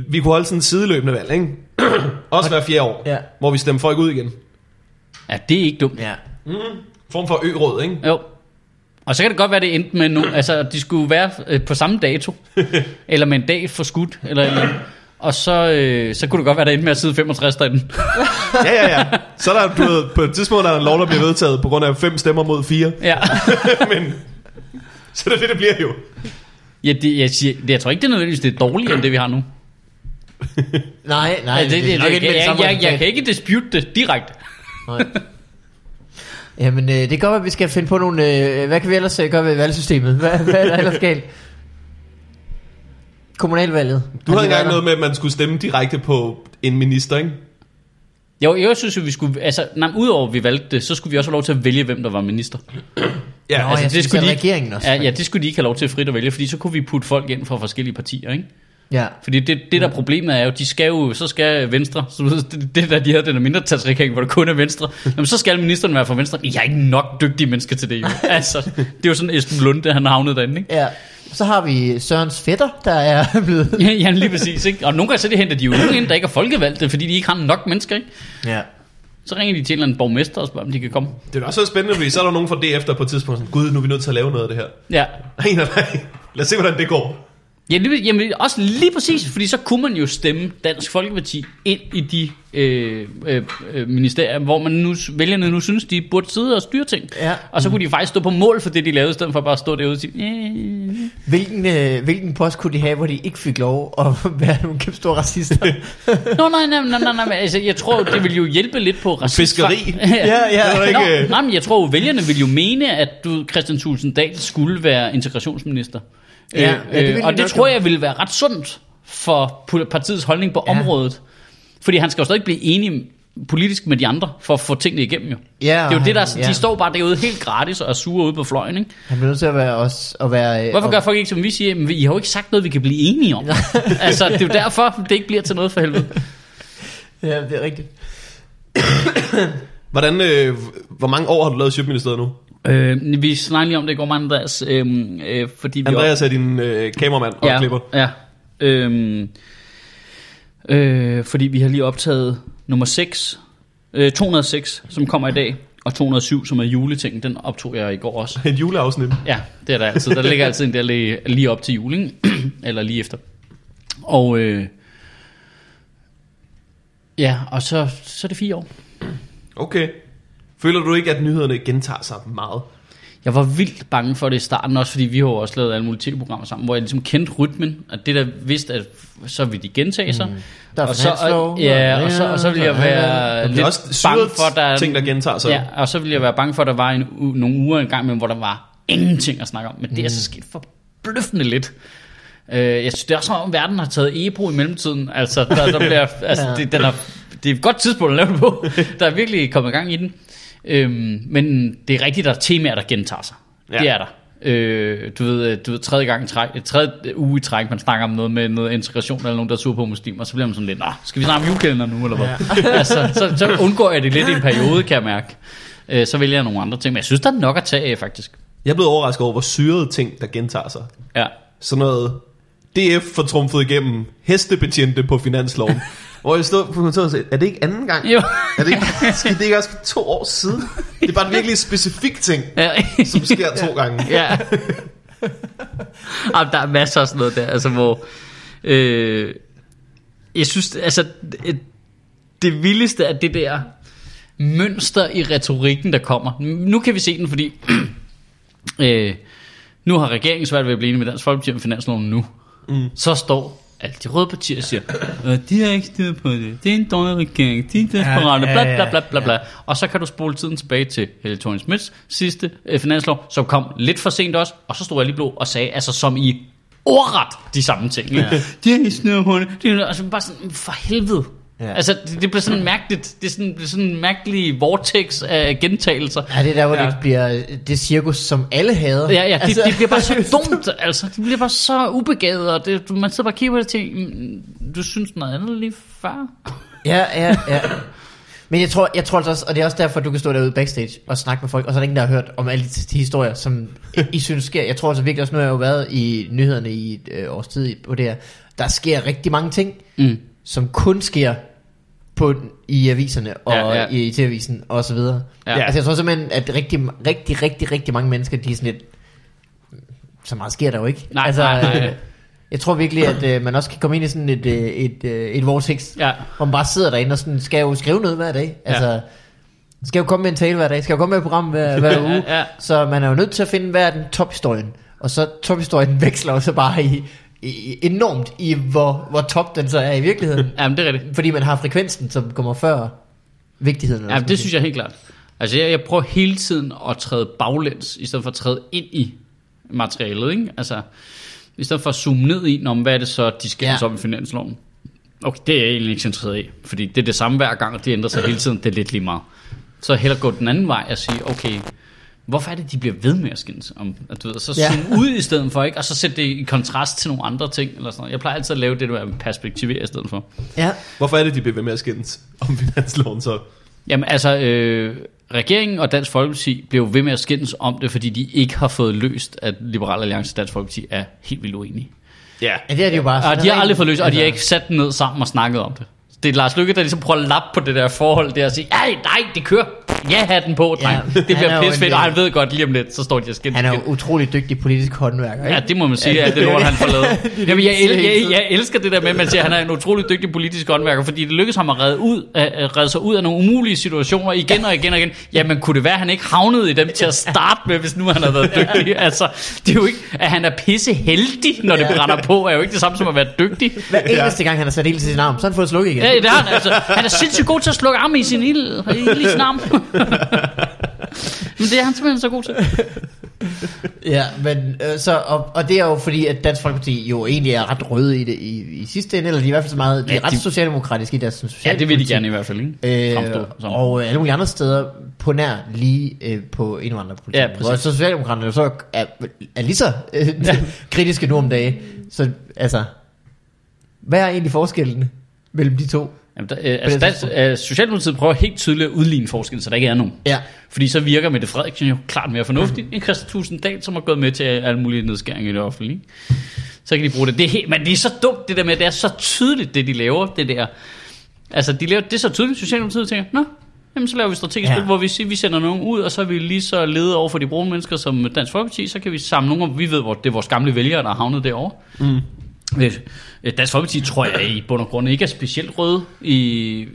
Vi kunne holde sådan en sideløbende valg, ikke? Også hver fjerde år, Ja. hvor vi stemmer folk ud igen. Ja, det er ikke dumt. Ja. Form for ø-råd, ikke? Jo. Og så kan det godt være, det endte med nu, altså de skulle være øh, på samme dato, eller med en dag for skudt, eller, eller andet. og så, øh, så kunne det godt være, der endte med at sidde 65 derinde. Ja, ja, ja. Så er der du ved, på et tidspunkt er der en lov, der bliver vedtaget på grund af fem stemmer mod fire. ja. Men, så det er det, det bliver jo. Ja, det, jeg, siger, det, jeg tror ikke, det er nødvendigvis det er dårligere, end det vi har nu. Nej, nej. Ja, det, det, det, det, det jeg, jeg, jeg resultat. kan ikke dispute det direkte. Nej. Jamen, øh, det være, at vi skal finde på nogle... Øh, hvad kan vi ellers øh, gøre ved valgsystemet? Hvad, hvad er der ellers galt? Kommunalvalget. Du Har havde de været engang noget med, at man skulle stemme direkte på en minister, ikke? Jo, jeg synes jo, vi skulle, altså, nej, udover at vi valgte det, så skulle vi også have lov til at vælge, hvem der var minister. Ja, Nå, altså, jeg synes, skulle at de regeringen også. Ja, ja, det skulle de ikke have lov til frit at vælge, fordi så kunne vi putte folk ind fra forskellige partier, ikke? ja. Fordi det, det der problemet er jo, de skal jo, så skal Venstre, så det, det der de havde den der mindretalsregering, hvor det kun er Venstre, Jamen, så skal ministeren være fra Venstre. Jeg er ikke nok dygtige mennesker til det jo. Altså, det er jo sådan Esben Lunde, han havnet derinde, ikke? ja. Så har vi Sørens fætter, der er blevet... Ja, ja, lige præcis, ikke? Og nogle gange så det henter de jo nogen ind, der ikke er folkevalgte, fordi de ikke har nok mennesker, ikke? Ja. Så ringer de til en eller anden borgmester og spørger, om de kan komme. det er også så spændende, fordi så er der nogen fra DF, der på et tidspunkt sådan, gud, nu er vi nødt til at lave noget af det her. Ja, Nej, nej, nej. Lad os se, hvordan det går. Ja, lige, jamen, også lige præcis, fordi så kunne man jo stemme Dansk Folkeparti ind i de øh, øh, øh, ministerier, hvor man nu, vælgerne nu synes, de burde sidde og styre ting. Ja. Og så kunne de faktisk stå på mål for det, de lavede, i stedet for bare at stå derude og sige, "Øh." Hvilken, øh, hvilken post kunne de have, hvor de ikke fik lov at være nogle kæmpe store racister? Nå, nej, nej, nej, nej, nej, men altså, jeg tror, det vil jo hjælpe lidt på racisme. Fiskeri. ja, ja. Nå, ikke, øh, nej, men jeg tror, vælgerne vil jo mene, at du, Christian Thulsen Dahl skulle være integrationsminister. Ja, ja, det øh, og de det tror jeg vil være ret sundt for partiets holdning på Ja. området. Fordi han skal jo stadig blive enig politisk med de andre, for at få tingene igennem jo. Ja, Det er jo det, der, ja. de står bare derude helt gratis og er sure ude på fløjen, ikke? Han bliver nødt til at være, også, at være øh, Hvorfor og- gør folk ikke, som vi siger, men I har jo ikke sagt noget, vi kan blive enige om. altså, det er jo derfor, det ikke bliver til noget for helvede. Ja, det er rigtigt. Hvordan, øh, hvor mange år har du lavet Sjøtministeriet nu? Øh, vi snakker lige om det i går med Andreas, øh, øh, fordi vi Andreas er din øh, kameramand og ja, klipper. Ja. Øhm, øh, fordi vi har lige optaget nummer 6, øh, 206, som kommer i dag, og 207, som er juleting, den optog jeg i går også. Et juleafsnit. Ja, det er der altid. Der ligger altid en der lige, lige op til julen, eller lige efter. Og øh, ja, og så, så er det fire år. Okay. Føler du ikke, at nyhederne gentager sig meget? Jeg var vildt bange for det i starten, også fordi vi har jo også lavet alle mulige tv-programmer sammen, hvor jeg ligesom kendte rytmen, at det der vidste, at så ville de gentage sig. Mm. Der er og så, og, ja, og så, og så ville jeg være Og lidt også bange for, der ting, der gentager sig. Ja, og så ville jeg være bange for, at der var en, u- nogle uger en gang med, hvor der var ingenting at snakke om. Men det er Mm. så sket forbløffende lidt. Øh, jeg synes, det er også som om, verden har taget Ebro i mellemtiden. Altså, der, der bliver, altså Ja. det, den er, det er et godt tidspunkt at lave det på. Der er virkelig kommet gang i den. Øhm, men det er rigtigt, der er temaer, der gentager sig. Ja. Det er der. Øh, du, ved, du ved, tredje gang i træk, tredje uge i træk, man snakker om noget med noget integration, eller nogen, der er sur på muslimer, så bliver man sådan lidt, Nå, skal vi snakke om julekalender nu, eller hvad? Ja. altså, så, så undgår jeg det lidt i en periode, kan jeg mærke. Øh, så vælger jeg nogle andre ting, men jeg synes, der er nok at tage af, faktisk. Jeg er blevet overrasket over, hvor syrede ting, der gentager sig. Ja. Sådan noget DF fortrumfet igennem hestebetjente på finansloven. hvor jeg stod på kontoret og sagde, er det ikke anden gang? Jo. Er det ikke, skete det ikke også for to år siden? Det er bare en virkelig specifik ting, Ja. som sker to gange. ja. Jamen, der er masser af sådan noget der, altså hvor... Øh, jeg synes, altså... Det, det vildeste er det der mønster i retorikken, der kommer. Nu kan vi se den, fordi... øh, nu har regeringen svært ved at blive enige med Dansk Folkeparti om finansloven nu. Mm. Så står alle de røde partier og siger, øh, de har ikke styr på det, det er en dårlig regering, de er desperate, bla bla bla bla bla. Og så kan du spole tiden tilbage til Helle thorning Smiths sidste øh, finanslov, som kom lidt for sent også, og så stod jeg lige blå og sagde, altså som i ordret de samme ting. Ja. Det er i snørhånde. Det er altså bare sådan, for helvede. Ja. Altså, det, det bliver sådan mærkeligt, det er sådan, det bliver sådan en mærkelig vortex af gentagelser. Ja, det er der, hvor Ja. det bliver det cirkus, som alle hader. Ja, ja, det, altså, det bliver bare så dumt, altså. Det bliver bare så ubegavet, og det, man sidder bare og kigger på det og tænker, "Mm, du synes noget andet lige før? Ja, ja, ja. Men jeg tror, jeg tror altså også, og det er også derfor, du kan stå derude backstage og snakke med folk, og så er der ingen, der har hørt om alle de, de historier, som I synes sker. Jeg tror altså virkelig også, nu har jeg jo været i nyhederne i et øh, års tid på det her. Der sker rigtig mange ting, Mm. som kun sker på, i aviserne og Ja, ja, ja. ja. i TV-avisen og så videre. Ja. Ja. Altså jeg tror simpelthen, at rigtig, rigtig, rigtig, rigtig mange mennesker, de er sådan lidt, så meget sker der jo ikke. Nej, altså, nej, nej. øh, Jeg tror virkelig, at øh, man også kan komme ind i sådan et, øh, et, øh, et vortex, Ja. hvor man bare sidder derinde og sådan, skal jo skrive noget hver dag. Altså, skal jo komme med en tale hver dag, skal jo komme med et program hver, hver uge. Ja. Så man er jo nødt til at finde, hvad er den tophistorien. Og så tophistorien veksler jo så bare i, enormt i, hvor, hvor top den så er i virkeligheden. Jamen, det er rigtigt. Fordi man har frekvensen, som kommer før vigtigheden. eller Ja, hvad det synes jeg helt klart. Altså, jeg, jeg prøver hele tiden at træde baglæns, i stedet for at træde ind i materialet, ikke? Altså, i stedet for at zoome ned i, om hvad er det så, de skal Ja. om i finansloven. Okay, det er jeg egentlig ikke så interesseret i, fordi det er det samme hver gang, og det ændrer sig hele tiden, det er lidt lige meget. Så hellere gå den anden vej og sige, okay, hvorfor er det, de bliver ved med at skændes om? At, du ved, så Ja. zoom ud i stedet for, ikke? Og så sætte det i kontrast til nogle andre ting, eller sådan noget. Jeg plejer altid at lave det der med perspektivere i stedet for. Ja, Hvorfor er det, de bliver ved med at skændes om finansloven så? Jamen altså, øh, regeringen og Dansk Folkeparti blev jo ved med at skændes om det, fordi de ikke har fået løst, at Liberal Alliance og Dansk Folkeparti er helt vildt uenige. Ja. ja det er det jo bare. Og de har aldrig fået løst, og de har Altså, ikke sat den ned sammen og snakket om det. Det er Lars Lykke, der ligesom prøver at lappe på det der forhold der og sige, ej, nej, det kører. Ja, have den på, dreng. Ja, det er bliver pisse fedt, og han ved godt lige om lidt, så står de og skændes Han er jo utrolig dygtig politisk håndværker, ikke? Ja, det må man sige, at det er lort, han får lavet. Jamen, jeg, el- jeg, jeg, elsker det der med, at man siger, at han er en utrolig dygtig politisk håndværker, fordi det lykkes ham at redde, ud, at redde sig ud af nogle umulige situationer igen og igen og igen. Jamen, kunne det være, at han ikke havnede i dem til at starte med, hvis nu han havde været dygtig? Altså, det er jo ikke, at han er pisse heldig, når det Ja. brænder på, er jo ikke det samme som at være dygtig. Hver eneste gang, han har sat ild til sin arm, så har han fået slukket igen. Ja, det har han altså. Han er sindssygt god til at slukke arme i sin ild, ild i sin arm. Men det er han simpelthen så god til. Ja, men øh, så, og, og det er jo fordi, at Dansk Folkeparti jo egentlig er ret røde i det i, i sidste ende, eller de er i hvert fald så meget, de Ja, er ret de- socialdemokratiske i deres Ja, socialpolitik. det vil de gerne i hvert fald, ikke? Øh, Fremstå som. og alle mulige andre steder på nær lige øh, på indvandrerpolitik. Ja, præcis. Hvor så Socialdemokraterne så er, er lige så øh, kritiske nu om dagen. Så altså, hvad er egentlig forskellen mellem de to? Jamen, der, øh, altså, der, øh, Socialdemokratiet prøver helt tydeligt at udligne forskellen, så der ikke er nogen. Ja, Fordi så virker Mette Frederiksen jo klart mere fornuftig end Christian Tusinddal, som har gået med til alle mulige nedskæringer i det offentlige. Så kan de bruge det. det er helt, men det er så dumt, det der med, at det er så tydeligt, det de laver, det der. Altså, de laver, det er så tydeligt, Socialdemokratiet tænker, nå, jamen så laver vi strategisk Ja. ja. hvor vi siger, vi sender nogen ud, og så er vi lige så lede over for de brune mennesker som Dansk Folkeparti, så kan vi samle nogen, og vi ved, hvor det er vores gamle vælgere, der har havnet derovre. Mm. Dansk Folkeparti tror jeg i bund og grund ikke er specielt røde i,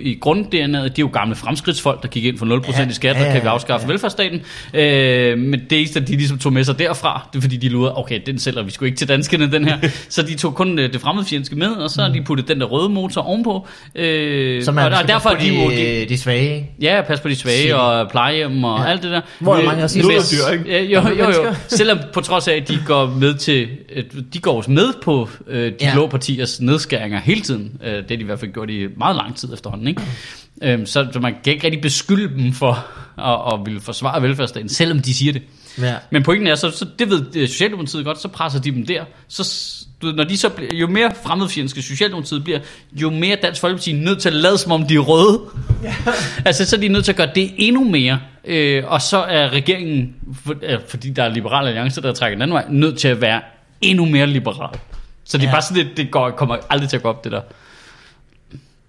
i grundDNA'et. De er jo gamle fremskridtsfolk, der gik ind for 0% Ja, i skat, ja, ja, kan vi afskaffe ja. velfærdsstaten. Øh, men det eneste, de ligesom tog med sig derfra, det er fordi, de lurede, okay, den sælger vi sgu ikke til danskerne, den her. så de tog kun øh, det fremmedfjendske med, og så har de puttet den der røde motor ovenpå. Øh, så man og, og derfor er på de jo... de, De, de svage. Ja, pas på de svage Shit. og plejehjem og Ja. alt det der. Hvor er Øh, mange hvis- Nødderdyr, ikke? Ja, jo, jo, jo. mennesker. Selvom på trods af, at de går med til, øh, de går også med på øh, de Ja. blå partiers nedskæringer hele tiden. Øh, det har de i hvert fald gjort i meget lang tid efterhånden, ikke? Øhm, så, så man kan ikke rigtig beskylde dem for at, at ville forsvare velfærdsstaten, selvom de siger det. Ja. Men pointen er, så, så det ved øh, Socialdemokratiet godt, så presser de dem der. Så, du ved, når de så bliver, jo mere fremmedfjendske Socialdemokratiet bliver, jo mere Dansk Folkeparti er nødt til at lade som om de er røde. Ja. altså så er de nødt til at gøre det endnu mere. Øh, og så er regeringen, for, øh, fordi der er liberale alliancer, der trækker den anden vej, nødt til at være endnu mere liberal. Så det er Ja. bare sådan, det, det går, kommer aldrig til at gå op, det der.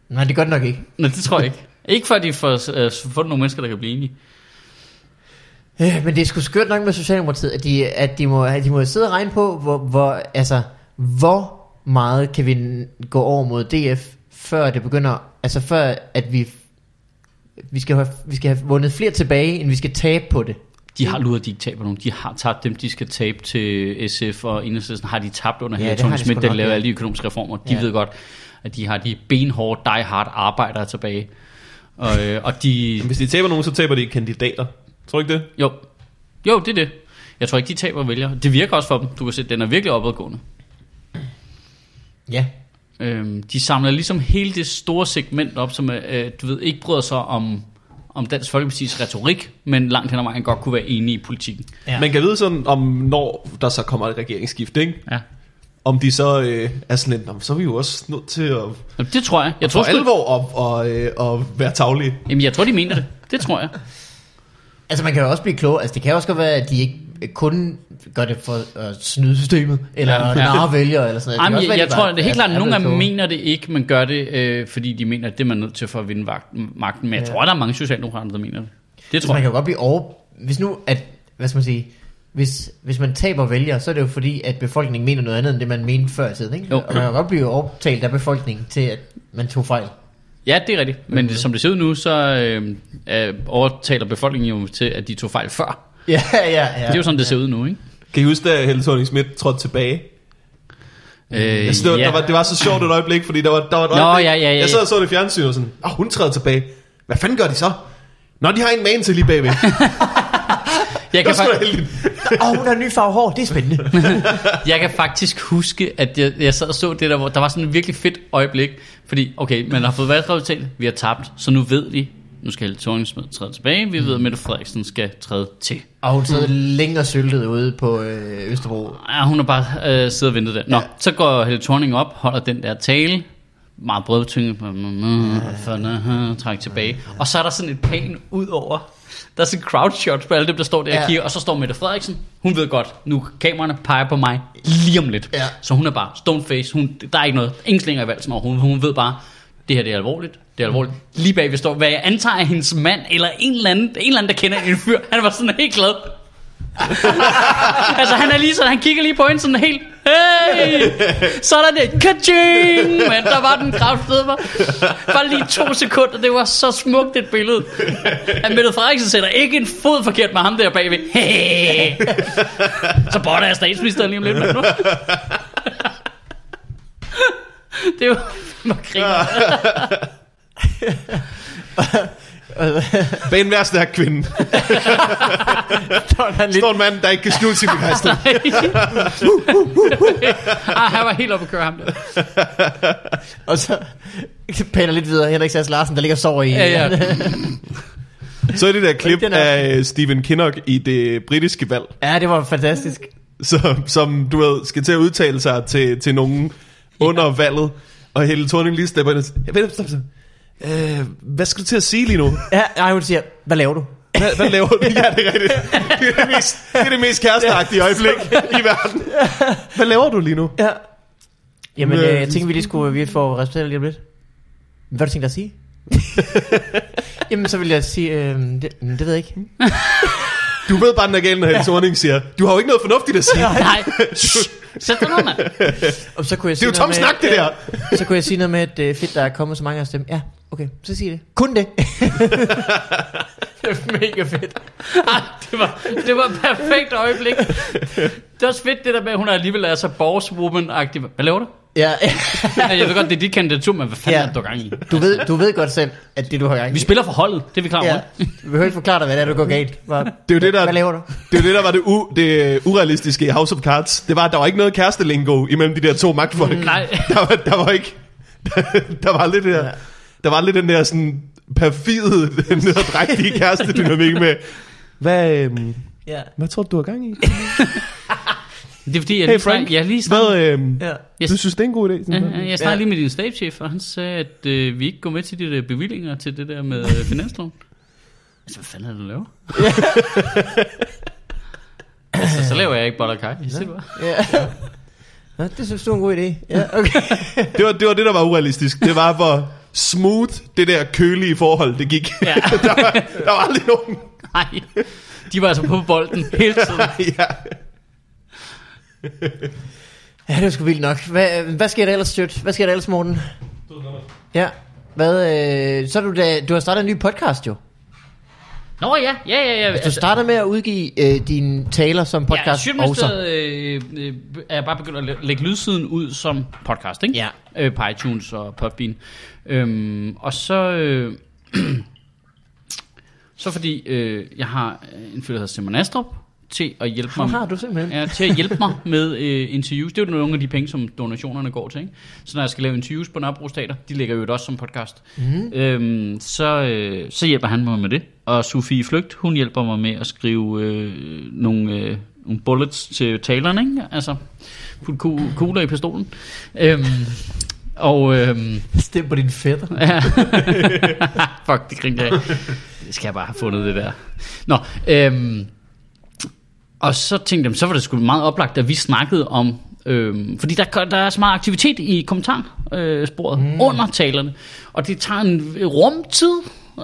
Nej, det gør det nok ikke. Nej, det tror jeg ikke. ikke for, at de får øh, fundet nogle mennesker, der kan blive enige. Øh, men det er sgu skørt nok med Socialdemokratiet, at de, at de, må, at de må sidde og regne på, hvor, hvor, altså, hvor meget kan vi gå over mod DF, før det begynder, altså før at vi, vi skal, have, vi skal have vundet flere tilbage, end vi skal tabe på det. De har luret, at de ikke taber nogen. De har tabt dem, de skal tabe til SF og Enhedslisten. Har de tabt under Ja, Thorning de Schmidt, der ja. alle de økonomiske reformer. De Ja. ved godt, at de har de benhårde, die hard arbejdere tilbage. Og, øh, og de... Hvis de taber nogen, så taber de kandidater. Tror du ikke det? Jo, jo, det er det. Jeg tror ikke, de taber vælgere. Det virker også for dem. Du kan se, at den er virkelig opadgående. Ja, Øhm, de samler ligesom hele det store segment op, som øh, du ved, ikke bryder sig om, om Dansk Folkeparti's retorik, men langt hen ad vejen godt kunne være enige i politikken. ja. Man kan vide sådan, om når der så kommer et regeringsskift, ikke? Ja. Om de så øh, er sådan lidt, "Nå, men så er vi jo også nødt til at Jamen, Det tror jeg. Jeg tror, sgu- alvor op og, øh, og være taglige. Jamen, jeg tror, de mener det. Det tror jeg. Altså man kan jo også blive klog, altså det kan også godt være, at de ikke kun gør det for at snyde systemet, eller Ja, ja, vælgere, eller sådan noget. Jamen, jeg, jeg tror, de det er helt klart, at nogle af dem mener det ikke, men gør det, øh, fordi de mener, at det er man nødt til for at vinde magten. Men jeg Ja. tror, der er mange socialdemokrater, der mener det. Det Så tror man jeg. kan jo godt blive over... Hvis nu, at, hvad skal man sige, hvis, hvis man taber vælgere, så er det jo fordi, at befolkningen mener noget andet, end det man mente før i tiden, ikke? Jo. Og man kan godt blive overtalt af befolkningen til, at man tog fejl. Ja, det er rigtigt. Men det, som det ser ud nu, så øh, overtaler befolkningen jo til, at de tog fejl før. Ja, ja, ja. Det er jo sådan, det ser ud nu, ikke? Kan I huske, da Helle thorning Schmidt trådte tilbage? Øh, Jeg synes, det, var, ja. der var, det var så sjovt et øjeblik, fordi der var, der var et Nå, øjeblik, ja, ja, ja, jeg sad og så det i fjernsynet og sådan, åh, oh, hun træder tilbage. Hvad fanden gør de så? Nå, de har en man til lige bagved. jeg, kan var sgu da fakt- heldigt. Åh, oh, hun har en ny farve hår, det er spændende. jeg kan faktisk huske, at jeg, jeg sad og så det der, hvor der var sådan et virkelig fedt øjeblik. Fordi, okay, man har fået valgresultat, vi har tabt, så nu ved vi, nu skal Helle thorning træde tilbage, vi ved, at Mette Frederiksen skal træde til. Og hun sidder længere syltet ude på øh, Østerbro. Ja, hun har bare øh, siddet og ventet der. Nå, ja. så går Helle Thorning op, holder den der tale, meget brødtynget, for træk tilbage. Og så er der sådan et pan ud over. Der er sådan crowd shot på alle dem, der står der og Ja. kigger, og så står Mette Frederiksen. Hun ved godt, nu kameraerne peger på mig lige om lidt. Ja. Så hun er bare stone face. Hun, der er ikke noget, ingen slinger i valsen overhovedet. Hun ved bare, det her det er alvorligt. Det er alvorligt. Lige bag vi står, hvad jeg antager er hendes mand, eller en eller anden, en eller anden der kender en fyr. Han var sådan helt glad. altså han er lige sådan, han kigger lige på hende sådan helt, hey, så er der det, kaching, men der var den kraftede mig. Bare lige to sekunder, det var så smukt et billede. At Mette Frederiksen sætter ikke en fod forkert med ham der bagved. Hey. Så botter jeg statsministeren lige om lidt. mand. det var, var griner. Bag en hver stærk kvinde han lidt, står en mand, der ikke kan skjule sin begejstring. ah, han var helt oppe at køre ham der. og så paner lidt videre. Henrik Sass Larsen, der ligger og sover i. Ja, ja. Så er det der klip Den er- af øh, Stephen Kinnock i det britiske valg, ja, det var fantastisk. som, som du ved, skal til at udtale sig til, til nogen under valget, og Helle Thorning lige stepper ind og siger, "Ja, vent, stop, stop. Øh, hvad skal du til at sige lige nu? Ja, nej, hun siger, hvad laver du? Hvad, hvad laver du? Ja, det er rigtigt. Det er det mest, det er det mest kæresteagtige øjeblik i verden. Hvad laver du lige nu? Ja. Jamen, Men- øh, jeg tænker, vi lige skulle vi får respekteret lige om lidt. Hvad har du tænkt dig at sige? Jamen, så vil jeg sige, øh, det, det ved jeg ikke. Du ved bare, den er galt, når Helle Thorning siger, du har jo ikke noget fornuftigt at sige. Nej, Shh. sæt dig ned, mand. Og så kunne jeg Det er jo sige tom snak, det der. Ja, så kunne jeg sige noget med, at det er fedt, der er kommet så mange af dem. Ja, okay, så sig det. Kun det. det er mega fedt. Det var, det var et perfekt øjeblik. Det er også fedt det der med, at hun alligevel er så boss woman-agtig. Hvad laver du? Ja, jeg ved godt, det er dit kandidatur, men hvad fanden Ja. er det, du gang i? du ved, du ved godt selv, at det du har gang i. Vi spiller for holdet, det er vi klar over. Ja, du behøver ikke forklare dig, hvad det er, du går galt. Bare, Det er jo det, der, Hvad laver du? Det er jo det, der var det, u, det urealistiske i House of Cards. Det var, at der var ikke noget kærestelingo imellem de der to magtfolk. Mm, nej. Der var, der var ikke... Der, der var lidt det der... Ja. Der var lidt den der sådan perfide, nederdrægtige kærestedynamik med... Hvad, øhm, Ja. hvad tror du, du har gang i? Det er fordi, jeg Hey lige Frank, jeg lige hvad, snak, øhm, ja. jeg, du synes, det er en god idé? ja, Sådan, ja, jeg snakkede lige med din stabschef, og han sagde, at øh, vi ikke går med til de der bevillinger til det der med øh, finansloven. Altså, hvad fanden er det, du laver? altså, så laver jeg ikke boller kaj. Ja. Nå, det synes du er en god idé. Ja, okay. det, var, det var det, der var urealistisk. Det var, hvor smooth det der kølige forhold, det gik. Ja. der, var, der var aldrig nogen... Nej, de var altså på bolden hele tiden. ja. Ja, det var sgu vildt nok. Hvad, hvad sker der ellers, Støt? Hvad sker der ellers, Morten? Ja. Hvad, øh, så er du, da, du har startet en ny podcast jo. Nå ja, ja, ja. ja. Altså, du starter med at udgive øh, dine taler som podcast ja, også. øh, øh, er jeg bare begyndt at læ- lægge lydsiden ud som podcast, ikke? Ja. Øh, på iTunes og Podbean. Øhm, og så... Øh, så fordi øh, jeg har en fyr, der hedder Simon Astrup, til at hjælpe mig... har du simpelthen? Ja, til at hjælpe mig med øh, interviews. Det er jo nogle af de penge, som donationerne går til. Ikke? Så når jeg skal lave interviews på Nørrebro Teater, de ligger jo også som podcast, mm. øhm, så, øh, så hjælper han mig med det. Og Sofie Flygt, hun hjælper mig med at skrive øh, nogle, øh, nogle bullets til talerne. Ikke? Altså, putte ku- kugler i pistolen. Øhm, og... Øhm, Stem på din fætter. Ja. Fuck, det grinte jeg. Det skal jeg bare have fundet det der. Nå, øhm, og så tænkte jeg, så var det sgu meget oplagt, at vi snakkede om, øhm, fordi der, der er så meget aktivitet i kommentarsporet mm. under talerne, og det tager en rumtid,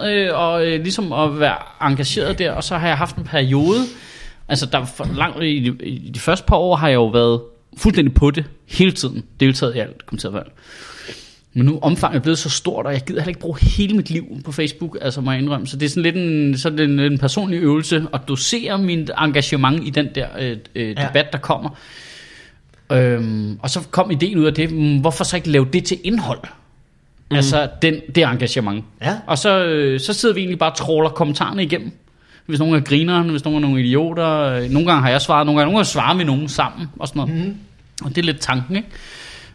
øh, og øh, ligesom at være engageret der, og så har jeg haft en periode, altså der for langt i de, i de første par år har jeg jo været fuldstændig på det hele tiden, deltaget i alt kommentarvalg. Men nu omfanget er blevet så stort, og jeg gider heller ikke bruge hele mit liv på Facebook, altså må jeg indrømme. Så det er sådan lidt en, så det en, en personlig øvelse at dosere mit engagement i den der øh, øh, Ja. debat, der kommer. Øhm, og så kom ideen ud af det, mm, hvorfor så ikke lave det til indhold? Mm. Altså den, det engagement. Ja. Og så, øh, så sidder vi egentlig bare og tråler kommentarerne igennem. Hvis nogen er grineren, hvis nogen er nogle idioter. øh, Nogle gange har jeg svaret, nogle gange, nogle gange svarer vi nogen sammen og sådan noget. Mm. Og det er lidt tanken, ikke?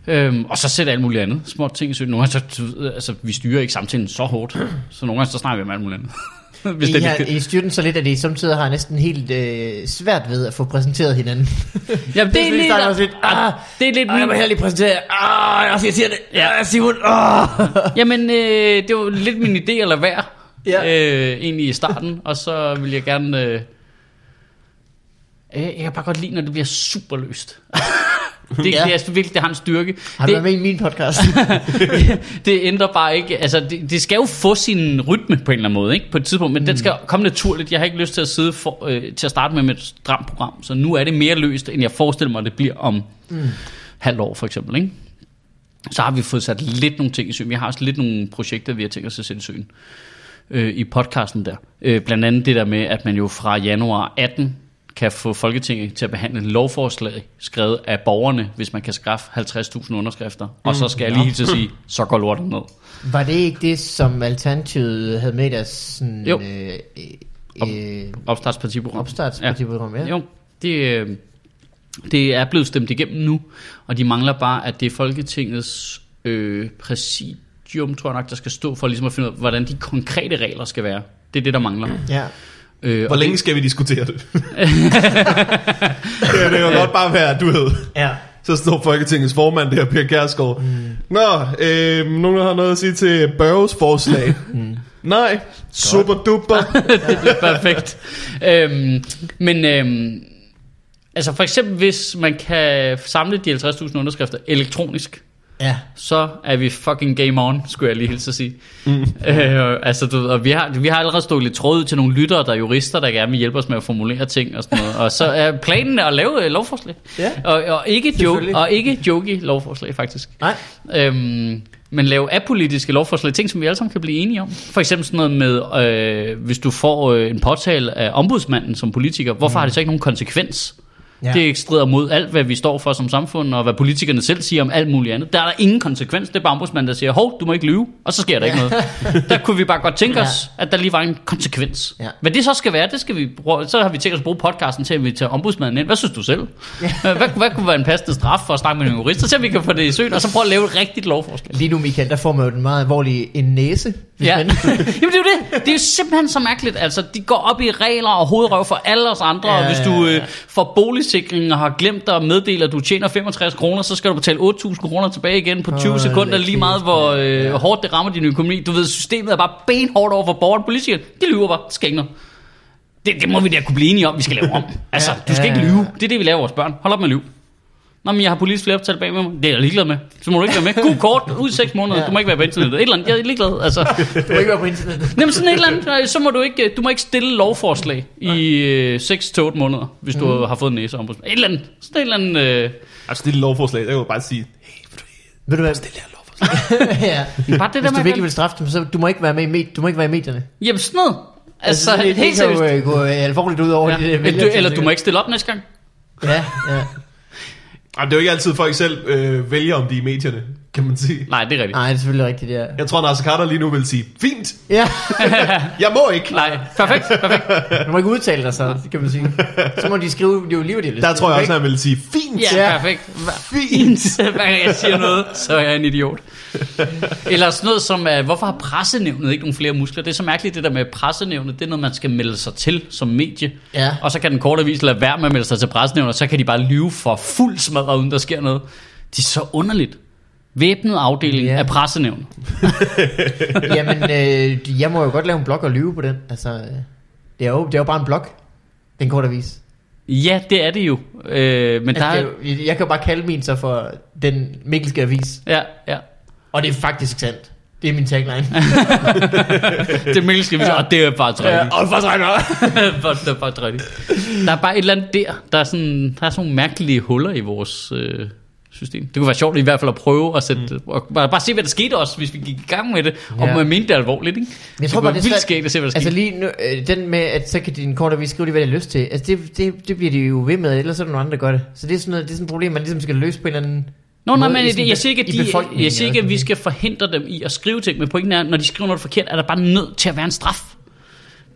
Øhm, og så sætter alt muligt andet. Små ting i søen. Nogle gange, så, altså, vi styrer ikke samtalen så hårdt. Så nogle gange, så snakker vi om alt muligt andet. Hvis I, det er har, lidt- I styrer den så lidt, at I samtidig har næsten helt øh, svært ved at få præsenteret hinanden. Jamen, det er vi lidt, snakker også lidt, ah, det er lidt Ej, jeg må min, lige præsentere. Ah, jeg siger det. Ja. Ja, Simon. Ah. Jamen, øh, det var lidt min idé at lade være. Ja. Øh, egentlig i starten. Og så vil jeg gerne... Øh, øh, jeg kan bare godt lide, når det bliver super løst. Det, Ja. det er virkelig, det har en styrke. Har du det, været med i min podcast? det ændrer bare ikke, altså det, det skal jo få sin rytme på en eller anden måde, ikke? På et tidspunkt, men mm. den skal komme naturligt. Jeg har ikke lyst til at sidde for, øh, til at starte med med et stramt program, så nu er det mere løst, end jeg forestiller mig, det bliver om mm. halvt år for eksempel, ikke? Så har vi fået sat lidt nogle ting i søen. Vi har også lidt nogle projekter, vi har tænkt os at sætte i søen øh, i podcasten der. Øh, blandt andet det der med, at man jo fra januar 18 kan få Folketinget til at behandle et lovforslag skrevet af borgerne, hvis man kan skaffe 50.000 underskrifter. Og så skal jeg lige til at sige, så går lortet ned. Var det ikke det, som Alternativet havde med i deres sådan, Jo. øh, Op- øh, Opstartspartiprogram. opstartspartiprogram? Ja. Jo, det, øh, det er blevet stemt igennem nu, og de mangler bare, at det er Folketingets øh, præsidium, tror jeg nok, der skal stå for ligesom at finde ud af, hvordan de konkrete regler skal være. Det er det, der mangler. ja. Øh, Hvor længe skal vi diskutere det? det, det kan godt bare være, at du ved. ja. Så står Folketingets formand der, Per Kærsgaard. Mm. Nå, øh, nogen har noget at sige til Børges forslag? mm. Nej, super duper. det bliver perfekt. øhm, men øhm, altså for eksempel, hvis man kan samle de 50.000 underskrifter elektronisk, Ja. så er vi fucking game on, skulle jeg lige hilse at sige. Mm. Øh, altså, du, og vi har, vi har allerede stået lidt tråd til nogle lyttere, der er jurister, der gerne vil hjælpe os med at formulere ting og sådan noget. Og så er planen at lave øh, lovforslag. Ja. Og, og, ikke joke, og ikke jokey lovforslag, faktisk. Nej. Øhm, men lave apolitiske lovforslag, ting som vi alle sammen kan blive enige om. For eksempel sådan noget med, øh, hvis du får øh, en påtale af ombudsmanden som politiker, hvorfor mm. har det så ikke nogen konsekvens? Ja. Ja. Det strider mod alt, hvad vi står for som samfund, og hvad politikerne selv siger om alt muligt andet. Der er der ingen konsekvens. Det er bare ombudsmanden, der siger, hov, du må ikke lyve, og så sker der ikke noget. Der kunne vi bare godt tænke os, at der lige var en konsekvens. Ja. Hvad det så skal være, det skal vi bruge. Så har vi tænkt os at bruge podcasten til at invitere ombudsmanden ind. Hvad synes du selv? Hvad, hvad kunne være en passende straf for at snakke med en jurist? Så vi kan få det i søen, og så prøve at lave et rigtigt lovforslag. Lige nu, Michael, der får man jo den meget alvorlige en næse. Hvis Ja. Jamen det er jo det. Det er jo simpelthen så mærkeligt. Altså, de går op i regler og hovedrøv for alle os andre. Ja, og hvis ja, du ja. øh, får boligsikring og har glemt at meddele, at du tjener 65 kroner, så skal du betale 8.000 kroner tilbage igen på 20 Hold sekunder. Lige meget, hvor øh, Ja. hårdt det rammer din økonomi. Du ved, systemet er bare benhårdt over for borgerne. Politikerne, de lyver bare. Noget. Det, det må vi da kunne blive enige om, vi skal lave om. Altså, du skal ikke lyve. Det er det, vi laver vores børn. Hold op med at lyve. Nå, men jeg har politisk flertal bag med mig. Det er jeg ligeglad med. Så må du ikke være med. God kort, ud i 6 måneder. Ja. Du må ikke være på internettet. Et eller andet. Jeg er ligeglad. Altså, du må ikke være på internettet. Jamen sådan et eller andet, nej, så må du ikke, du må ikke stille lovforslag i øh, 6-8 måneder, hvis du Mm. har fået en næse om. Et eller andet, sådan et eller andet, øh, Altså, det er et lovforslag, der kan jo bare sige, hey, vil du Ved du stille det her lovforslag? ja. bare det Hvis der du virkelig vil straffe dem, så du må ikke være med i, med, du må ikke være i medierne. jamen sådan noget. Altså, det, det helt kan jo seriøst. øh, gå øh, alvorligt ud over Ja. det, Eller, du, eller du må ikke stille op næste gang. Ja, ja. Jamen, det er jo ikke altid, folk selv øh, vælger, om de er i medierne, kan man sige. Nej, det er rigtigt. Nej, det er selvfølgelig rigtigt, ja. Jeg tror, Nasser Carter lige nu vil sige, fint, Ja, jeg må ikke. Nej, perfekt, perfekt. du må ikke udtale dig så, kan man sige. Så må de skrive jo lige, hvad de har lyst Der tror jeg også, han vil sige, fint. Ja, Ja. perfekt. Fint. Hver gang jeg siger noget, så er jeg en idiot. Eller sådan noget som, uh, hvorfor har pressenævnet ikke nogle flere muskler? Det er så mærkeligt, det der med pressenævnet. Det er noget, man skal melde sig til som medie. Ja. Og så kan den korte avis lade være med at melde sig til pressenævnet, og så kan de bare lyve for fuld smadret, uden der sker noget. Det er så underligt. Væbnet afdeling Ja. af pressenævn. Jamen, øh, jeg må jo godt lave en blog og lyve på den. Altså, øh, det er jo, det er jo bare en blog. Den korte avis. Ja, det er det jo. Øh, men der Altså, er... det er jo, jeg kan jo bare kalde min så for den Mikkelske avis. Ja, ja. Og det er faktisk sandt. Det er min tagline. Det er Mikkel skal vi og det er bare træligt. og faktisk regner det er bare rigtigt. Der er bare et eller andet der. Der er, sådan, der er sådan nogle mærkelige huller i vores øh, system. Det kunne være sjovt i hvert fald at prøve at sætte, mm. og bare, bare se, hvad der skete også, hvis vi gik i gang med det, og Ja. man mente det alvorligt. Ikke? Jeg tror det bare, det er vildt skægt at se, hvad der Altså skete. lige nu, øh, den med, at så kan din korte avis skrive lige, hvad de har lyst til. Altså det, det, det bliver de jo ved med, ellers er der nogle andre, der gør det. Så det er sådan, noget, det er sådan et problem, man ligesom skal løse på en eller anden Nå, nej, men sådan jeg siger ikke, at, de, jeg siger ikke, at vi sådan skal forhindre dem i at skrive ting, men pointen er, når de skriver noget forkert, er der bare nødt til at være en straf.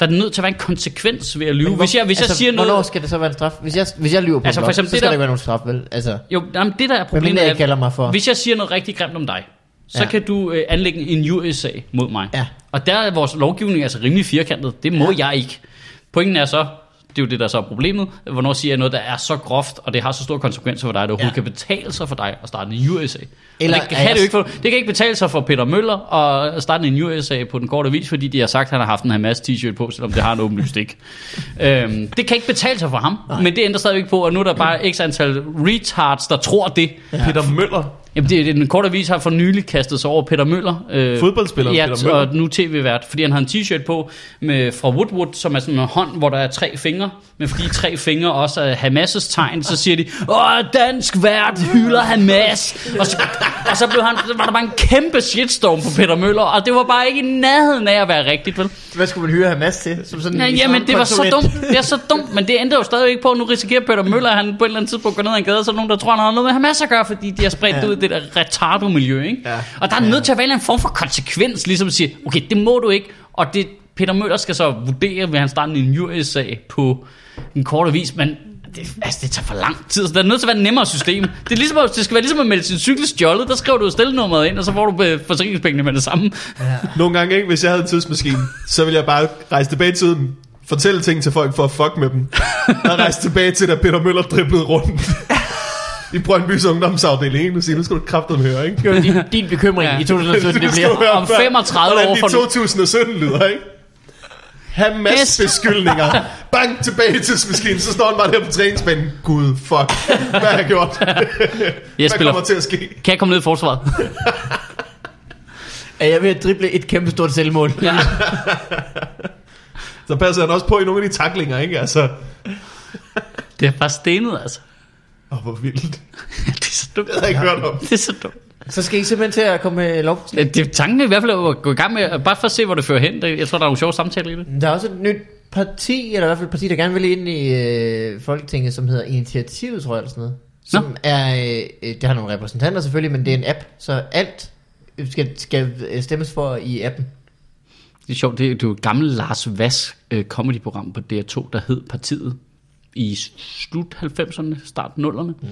Der er nødt til at være en konsekvens ved at lyve. Men Hvis jeg, hvis altså, jeg siger Hvornår noget... skal det så være en straf? Hvis jeg, hvis jeg lyver på Altså, for blog, eksempel så det skal der- der ikke være nogen straf, vel? Altså, Jo, jamen, det der er problemet er, jeg kalder mig for... Hvis jeg siger noget rigtig grimt om dig, så Ja. kan du øh, anlægge en USA mod mig. Ja. Og der er vores lovgivning altså rimelig firkantet. Det må ja. jeg ikke. Pointen er så, det er jo det, der så er problemet. Hvornår siger jeg noget, der er så groft, og det har så store konsekvenser for dig, at det overhovedet Ja. ja. kan betale sig for dig at starte en USA. Eller det, kan jeg- det, jo ikke for, det kan ikke betale sig for Peter Møller at starte en USA på den korte vis, fordi de har sagt, at han har haft en Hamas t-shirt på, selvom det har en åbenlyst ikke. øhm, det kan ikke betale sig for ham, Nej. men det ændrer stadigvæk på, at nu er der bare x antal retards, der tror det. Peter Møller. Jamen, det, det, den korte avis har for nylig kastet sig over Peter Møller. Øh, Fodboldspilleren ja, Peter Møller. og nu tv-vært, fordi han har en t-shirt på med, fra Woodwood, som er sådan en hånd, hvor der er tre fingre. Men fordi tre fingre også er Hamas' tegn, så siger de, åh, dansk vært hylder Hamas. Og så, og så blev han, så var der bare en kæmpe shitstorm på Peter Møller, og det var bare ikke i nærheden af at være rigtigt, vel? Hvad skulle man hyre Hamas til? Som sådan Ja, en jamen, det var så dumt. Det er så dumt, men det ændrer jo stadig ikke på, at nu risikerer Peter Møller, at han på et eller andet tidspunkt går ned ad en gade, og så er der nogen, der tror, han har noget med Hamas at gøre, fordi de har spredt ja. Ja. det ud det der retardo-miljø, ikke? Ja. Og der er nødt til at være en form for konsekvens, ligesom at sige, okay, det må du ikke, og det Peter Møller skal så vurdere, vil han starte en injuriesag på en kort avis, men det, altså, det tager for lang tid, så der er nødt til at være et nemmere system. Det, er ligesom, det skal være ligesom at melde sin cykel stjålet, der skriver du stilnummeret ind, og så får du øh, forsikringspengene med det samme. Nogle gange, ikke, hvis jeg havde en tidsmaskine, så ville jeg bare rejse tilbage i tiden, fortælle ting til folk for at fuck med dem. Og rejse tilbage til, da Peter Møller driblede rundt i Brøndby's ungdomsafdeling. ikke? Nu siger, nu skal du kraftedeme høre, ikke? Din, din bekymring Ja. i 2017, det bliver. om 35 hvordan år får du- 2017 lyder, ikke? Hamas beskyldninger. Bang, tilbage i tidsmaskinen. Så står han bare der på træningsbanen. Gud, fuck. Hvad har jeg gjort? Jeg Hvad spiller, kommer til at ske? kan jeg komme ned i forsvaret? Er jeg ved at drible et kæmpe stort selvmål? Ja. Så passer han også på i nogle af de taklinger, ikke? Altså, Det er bare stenet, altså. Åh, hvor vildt. det er så dumt. Det havde jeg ikke hørt om. Det er så dumt. Så skal I simpelthen til at komme med lovforslag. Det, tanken er i hvert fald at gå i gang med, bare for at se, hvor det fører hen. Jeg tror, der er nogle sjove samtaler i det. Der er også et nyt parti, eller i hvert fald et parti, der gerne vil ind i øh, Folketinget, som hedder Initiativet, tror jeg, eller sådan noget. Som Nå. er, øh, det har nogle repræsentanter selvfølgelig, men det er en app, så alt skal, skal øh, stemmes for i appen. Det er sjovt, det er jo et gammelt Lars Vass øh, comedy-program på DR2, der hed Partiet i slut 90'erne, start 0'erne. Mm.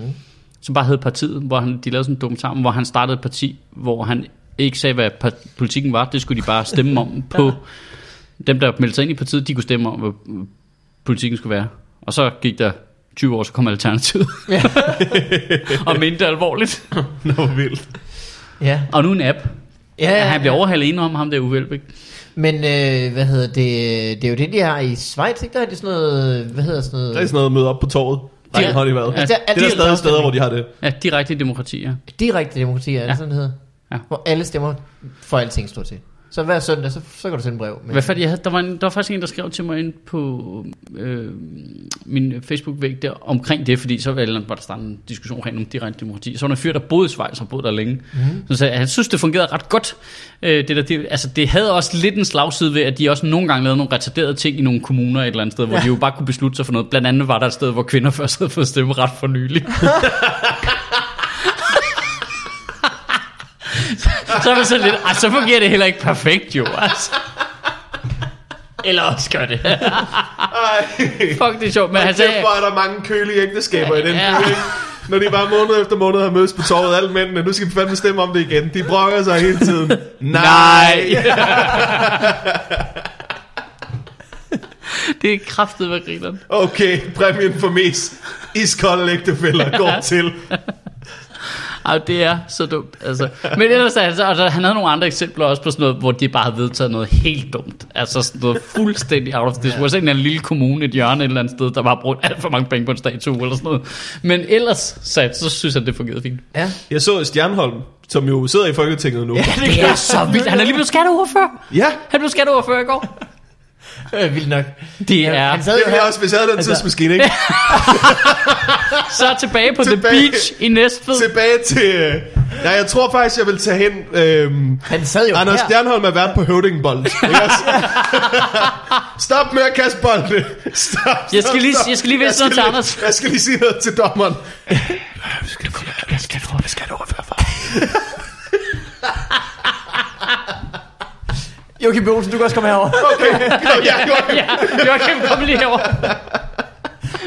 Som bare hed Partiet, hvor han, de lavede sådan en dokumentar, om, hvor han startede et parti, hvor han ikke sagde, hvad politikken var. Det skulle de bare stemme om på. Dem, der meldte sig ind i partiet, de kunne stemme om, hvad politikken skulle være. Og så gik der 20 år, så kom Alternativet. Ja. og mente det alvorligt. Nå, vildt. Ja, Og nu en app. ja, Ja, ja, han bliver overhalet enig om ham der Uffe Elbæk. Men øh, hvad hedder det? Det er jo det, de har i Schweiz, ikke? Der er det sådan noget, hvad hedder sådan noget? Der er sådan noget møde op på torvet. Ja. Det har de været. Ja. Det er der stadig steder, hvor de har det. Ja, direkte demokrati, ja. Direkte demokrati, er det Ja. sådan, det hedder? Ja. Hvor alle stemmer for alting stort set. Så hver søndag, så, så kan du sende en brev. Med. Hvad fanden, jeg havde, der, var en, der var faktisk en, der skrev til mig ind på øh, min Facebook-væg der omkring det, fordi så var der startet en diskussion omkring om direkte demokrati. Så var der en fyr, der boede i Schweiz og boede der længe. Mm. Så sagde, jeg, han synes, det fungerede ret godt. Øh, det, der, det, altså, det havde også lidt en slagside ved, at de også nogle gange lavede nogle retarderede ting i nogle kommuner et eller andet sted, hvor Ja. de jo bare kunne beslutte sig for noget. Blandt andet var der et sted, hvor kvinder først havde fået stemmeret for nylig. så er man så lidt, "Ej, så fungerer det heller ikke perfekt jo, altså. Eller også gør det. Fuck, det er sjovt. Men han sagde, hvor er der mange kølige ægteskaber i den Ja. by, ikke? Når de bare måned efter måned har mødes på torvet, alle mændene, nu skal vi fandme stemme om det igen. De brokker sig hele tiden. Nej! det er kraftet med grineren. Okay, præmien for mest iskolde ægtefælder går til. Ej, det er så dumt. Altså. Men ellers, altså, der, han havde nogle andre eksempler også på sådan noget, hvor de bare havde vedtaget noget helt dumt. Altså sådan noget fuldstændig out of this. Hvor sådan en lille kommune i et hjørne et eller andet sted, der bare brugt alt for mange penge på en statue eller sådan noget. Men ellers, så, så synes han, det fungerede fint. Ja. Jeg så Stjernholm, som jo sidder i Folketinget nu. Ja, det Det er så vildt. Han er lige blevet skatteordfører. Ja, Han blev skatteordfører i går. Er vildt nok. Det er han sad det ville jeg også, hvis jeg havde den Altså- tidsmaskine, ikke? så tilbage på Tilbage. The Beach i Næstved. Tilbage til... øh, Ja, jeg tror faktisk, jeg vil tage hen... Øhm, han sad jo Anders her. Stjernholm er vært på høvdingbold. Stop med at kaste bolde. Stop, stop, Jeg skal lige- stop. jeg skal lige vise Jeg noget til Anders. Jeg skal lige sige noget til dommeren. Jeg skal få det. Skal du overføre for? Joachim B. Olsen, du kan også komme herover. Okay, kom, ja, Joachim. Ja, Joachim, kom lige herover.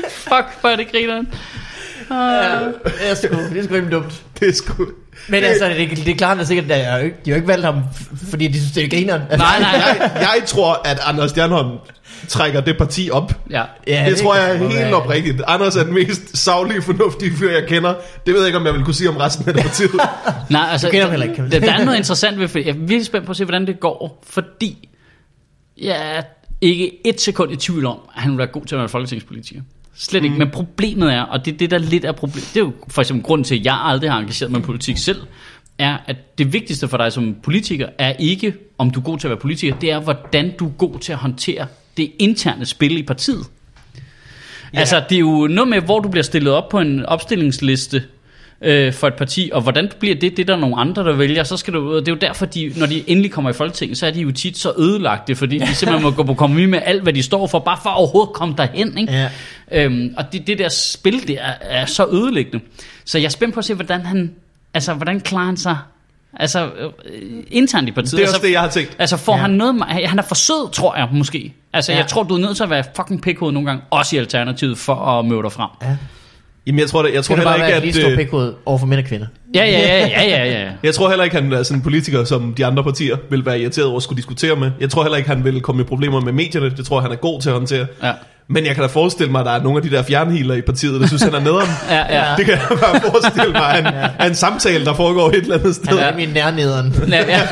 Fuck, hvor er det grineren. det er sgu, det er sgu rimelig dumt. Det er sgu... Men altså, det, det er klart, at sikkert, at jeg, de har jo ikke valgt ham, fordi de synes, det er grineren. Altså, Nej, nej, nej. Jeg, jeg tror, at Anders Stjernholm trækker det parti op. Ja. Ja, det, det tror jeg er helt være. oprigtigt. Anders er den mest savlige, fornuftige fyr, jeg kender. Det ved jeg ikke, om jeg vil kunne sige om resten af det partiet. Nej, altså, Du kender heller ikke, der, der er noget interessant ved, for jeg er virkelig spændt på at se, hvordan det går, fordi jeg er ikke et sekund i tvivl om, at han vil være god til at være folketingspolitiker. Slet ikke. Men problemet er, og det er det, der lidt er problem. Det er jo for eksempel grunden til, at jeg aldrig har engageret mig i politik selv, er, at det vigtigste for dig som politiker er ikke, om du er god til at være politiker, det er, hvordan du er god til at håndtere det interne spil i partiet. Ja. Altså, det er jo noget med, hvor du bliver stillet op på en opstillingsliste øh, for et parti, og hvordan bliver det, det er der nogle andre, der vælger, så skal du, det er jo derfor, de, når de endelig kommer i Folketinget, så er de jo tit så ødelagte, fordi de simpelthen må gå på kompromis med alt, hvad de står for, bare for at overhovedet komme derhen, ikke? Ja. Øhm, og det, det der spil, det er, er så ødelæggende. Så jeg er spændt på at se, hvordan han, altså, hvordan klarer han sig, altså, øh, internt i partiet. Det er også altså, det, jeg har tænkt. Altså får Ja. han noget Han er for sød, tror jeg måske Altså Ja. ja. jeg tror du er nødt til at være fucking pikhoved nogle gange Også i Alternativet for at møde dig frem Ja. Jamen, jeg tror, det, jeg tror det heller bare ikke, være at... lige stor øh, pikhoved over for mænd og kvinder? Ja ja ja ja ja ja. Jeg tror heller ikke, han er sådan en politiker, som de andre partier vil være irriteret over at skulle diskutere med. Jeg tror heller ikke, han vil komme i problemer med medierne. Det tror jeg, han er god til at håndtere. Ja. Men jeg kan da forestille mig, at der er nogle af de der fjernhealer i partiet, der synes, han er nederen. Ja, ja. Det kan jeg bare forestille mig, en, ja. en samtale, der foregår et eller andet sted. Han er min nærnederen. ja, ja.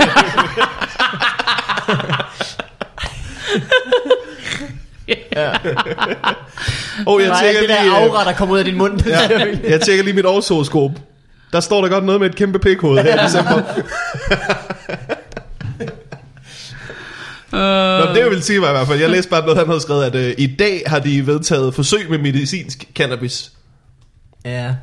Og jeg Nej, tjekker det der lige, øh, aura, der kommer ud af din mund. ja, jeg tjekker lige mit årshoroskop. Der står der godt noget med et kæmpe pikhoved her i december. Nå, men det jeg vil sige var i hvert fald, jeg læste bare noget, han havde skrevet, at øh, i dag har de vedtaget forsøg med medicinsk cannabis. ja,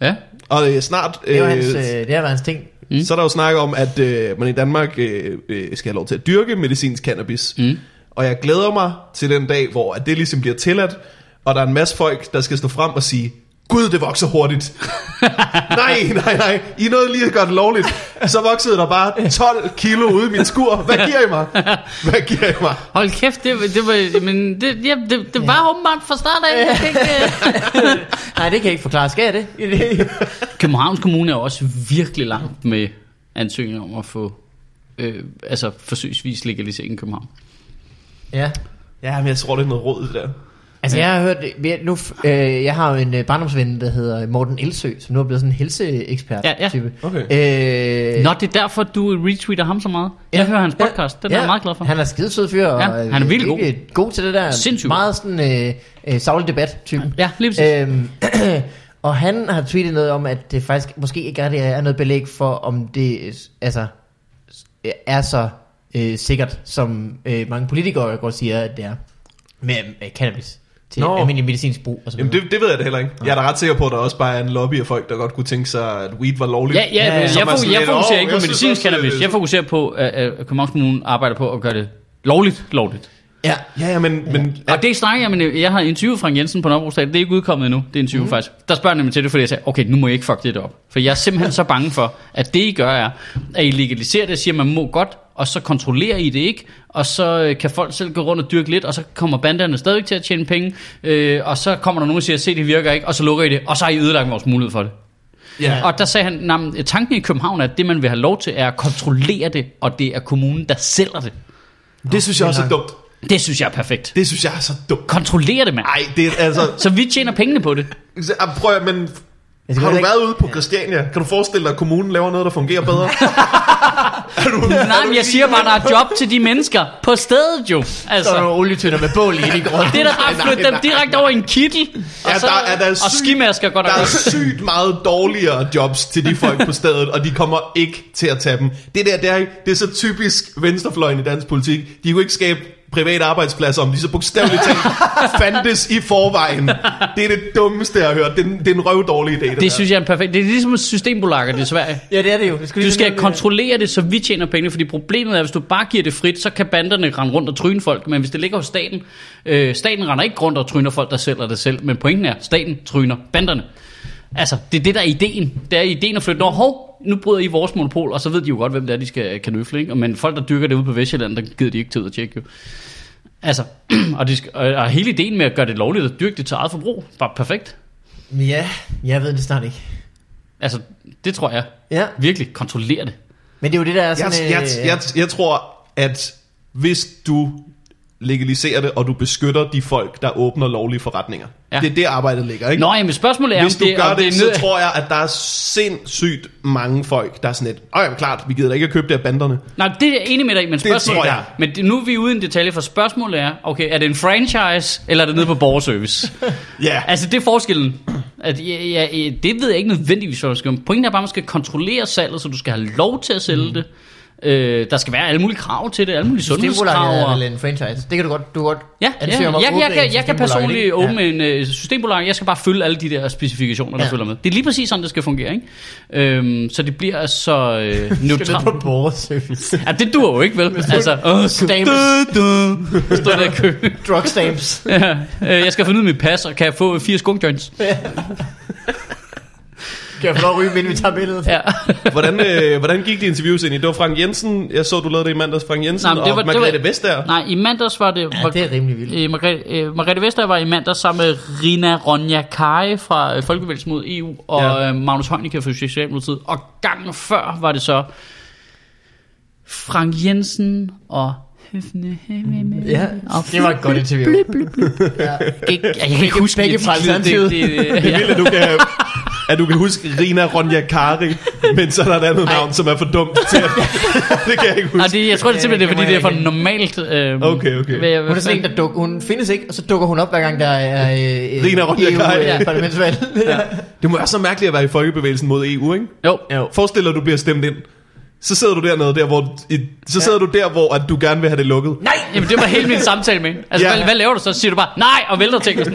ja. Og øh, snart, det var øh, hans, øh, det har været hans ting. Mm. så er der jo snak om, at øh, man i Danmark øh, øh, skal have lov til at dyrke medicinsk cannabis. Mm. Og jeg glæder mig til den dag, hvor at det ligesom bliver tilladt, og der er en masse folk, der skal stå frem og sige, Gud, det vokser hurtigt. nej, nej, nej. I nåede lige at gøre det lovligt. Så voksede der bare 12 kilo ude i min skur. Hvad giver I mig? Hvad giver I mig? Hold kæft, det, det var, men det, ja, det, det var åbenbart fra start af. Jeg ikke, øh. Nej, det kan jeg ikke forklare. Skal jeg det? Københavns Kommune er også virkelig langt med ansøgninger om at få øh, altså forsøgsvis legalisering i København. Ja. Ja, men jeg tror, det er noget råd, det der. Altså jeg har hørt, vi- nu, øh, jeg har jo en øh, barndomsven, der hedder Morten Elsø, som nu er blevet sådan en helseekspert Ja, ja. type. Okay. Øh, Nå, det er derfor, du retweeter ham så meget. Jeg hører hans podcast, den er jeg meget glad for. Han er skidesød fyr, og Ja, han er virkelig god. virkelig god til det der. Sindssygt Meget sådan øh, øh, savlig debat-type. Ja, lige præcis. Øhm, og han har tweetet noget om, at det faktisk måske ikke er, det er noget belæg for, om det altså, er så øh, sikkert, som øh, mange politikere går og siger, at det er med øh, cannabis til Nå. almindelig medicinsk brug. Og Jamen, det, det ved jeg da heller ikke. Jeg er da ret sikker på, at der også bare er en lobby af folk, der godt kunne tænke sig, at weed var lovligt. Ja, ja, Ja, ja, ja. jeg, jeg, jeg lidt, fokuserer åh, ikke på jeg medicinsk også, cannabis. det- Jeg fokuserer på, at at Københavns Kommune arbejder på at gøre det lovligt, lovligt. Ja, Ja, ja, men... men Og det snakker jeg med, jeg har interviewet Frank Jensen på Nørrebro Det er ikke udkommet endnu, det er interview mm. faktisk. Der spørger jeg nemlig til det, fordi jeg sagde, okay, nu må I ikke fuck det op. For jeg er simpelthen så bange for, at det I gør er, at I legaliserer det, siger man må godt, og så kontrollerer I det ikke, og så øh, kan folk selv gå rundt og dyrke lidt, og så kommer banderne stadig til at tjene penge, øh, og så kommer der nogen og siger, se det virker ikke, og så lukker I det, og så har I ødelagt vores mulighed for det. ja. Og der sagde han, "Nå, men tanken i København er, at det man vil have lov til, er at kontrollere det, og det er kommunen, der sælger det. det synes jeg også er dumt. Det synes jeg er perfekt. Det synes jeg er så dumt. Kontrollere det, mand. Nej, det er altså... Så vi tjener pengene på det. Ah, Prøv at, men Skal har du ikke- været ude på Christiania? Kan du forestille dig, at kommunen laver noget, der fungerer bedre? er du, Nej, men jeg siger bare, der er job til de mennesker på stedet jo. Så er Altså, der nogle olietønder med bål i i grønne. det er da bare flytte dem direkte over i en kittel. Og, Ja, så, der er- der er og sygt- skimasker går der. Der er sygt meget dårligere jobs til de folk på stedet, og de kommer ikke til at tage dem. Det der, det er, det er så typisk venstrefløjen i dansk politik. De kunne ikke skabe private arbejdspladser, om de så bogstaveligt talt fandtes i forvejen. Det er det dummeste, jeg har hørt. Det er, en- det er en røvdårlig idé. Det, Det synes jeg er perfekt. Det er ligesom systembolager i Sverige. Ja, det er det jo. Det skulle Du skal kontrollere det, så vi tjener penge, fordi problemet er, at hvis du bare giver det frit, så kan banderne rende rundt og tryne folk, men hvis det ligger hos staten, øh, staten render ikke rundt og tryner folk, der sælger det selv, men pointen er, at staten tryner banderne. Altså, det er det, der er ideen. Det er ideen at flytte, når hov, nu bryder I vores monopol, og så ved de jo godt, hvem det er, de skal kanøfle, ikke? Men folk, der dyrker det ude på Vestjylland, der gider de ikke til ud at tjekke, jo. Altså, og, de skal, og og hele ideen med at gøre det lovligt at dyrke det til eget forbrug, bare perfekt. Ja, jeg ved det snart ikke. Altså, det tror jeg. Ja, Virkelig, kontrollere det. men det er jo det, der er jeg, sådan... jeg, øh, jeg, jeg tror, at hvis du legaliserer det, og du beskytter de folk, der åbner lovlige forretninger. Ja. Det er det arbejdet ligger, ikke? Nå, jamen spørgsmålet er, Hvis du det, gør det, det er så tror jeg, at der er sindssygt mange folk, der er sådan lidt, åh ja, klart, vi gider da ikke at købe det af banderne. Nej, det er jeg enig med dig men spørgsmålet tror jeg. Men det, nu er vi ude i en detalje, for spørgsmålet er, okay, er det en franchise, eller er det nede på borgerservice? Ja, altså, det er forskellen. At, ja, ja, det ved jeg ikke nødvendigvis, hvad du skal. Pointen er bare, at man skal kontrollere salget, så du skal have lov til at sælge mm. det. Øh, der skal være alle mulige krav til det, alle mulige sundhedskrav. Systembolaget er vel en franchise. Det kan du godt, du godt Ja, ja. at Jeg, jeg, jeg, jeg kan personligt åbne en øh, systembolag. Jeg skal bare følge alle de der specifikationer, der Ja. følger med. Det er lige præcis sådan, det skal fungere. Ikke? Øhm, så det bliver så øh, Ja. Skal neutralt. på borgerservice. Ja, det duer jo ikke, vel? Altså, åh, Stamps. stå der i kø. Drug stamps. Ja, øh, jeg skal finde ud af mit pas, og kan jeg få fire skunk-joints? Kan jeg få lov at ryge, inden vi tager billedet? Ja. hvordan, øh, hvordan gik de interviews ind i? Det var Frank Jensen, jeg så, du lavede det i mandags, Frank Jensen, Nej, det og var- det Margrethe var- Vestager. Nej, i mandags var det... Ja, det er rimelig vildt. Øh, Margrethe, øh, Margrethe Vestager var i mandags sammen med Rina Ronja Kari fra øh, Folkebevægelsen mod EU og Ja. øh, Magnus Heunicke fra Socialdemokratiet. Og gangen før var det så Frank Jensen og Ja, og det var et godt interview. Ja. Ikke, jeg kan ikke huske begge det. fra Det- det- Alternativet. det- det- Det er ja. vildt, at du kan, at du kan huske Rina Ronja Kari, men så er der et andet navn, som er for dumt til at, Det kan jeg ikke Nej, huske. det, jeg tror det er simpelthen, det er, fordi det er for normalt. Øh, Okay, okay. Hvad, Hun er sådan en, der dukker, hun findes ikke, og så dukker hun op hver gang der er øh, Rina Ronja Kari. EU, øh, parlamentsvalg. Ja. Det må være så mærkeligt at være i folkebevægelsen mod EU, ikke? Jo, Jo. Forestil dig, at du bliver stemt ind. Så sidder du dernede, der, hvor, i, så sidder du der, hvor at du gerne vil have det lukket. Nej! Jamen, det var hele min samtale med. Altså, Ja. hvad, hvad laver du så? Så siger du bare, nej, og vælter ting.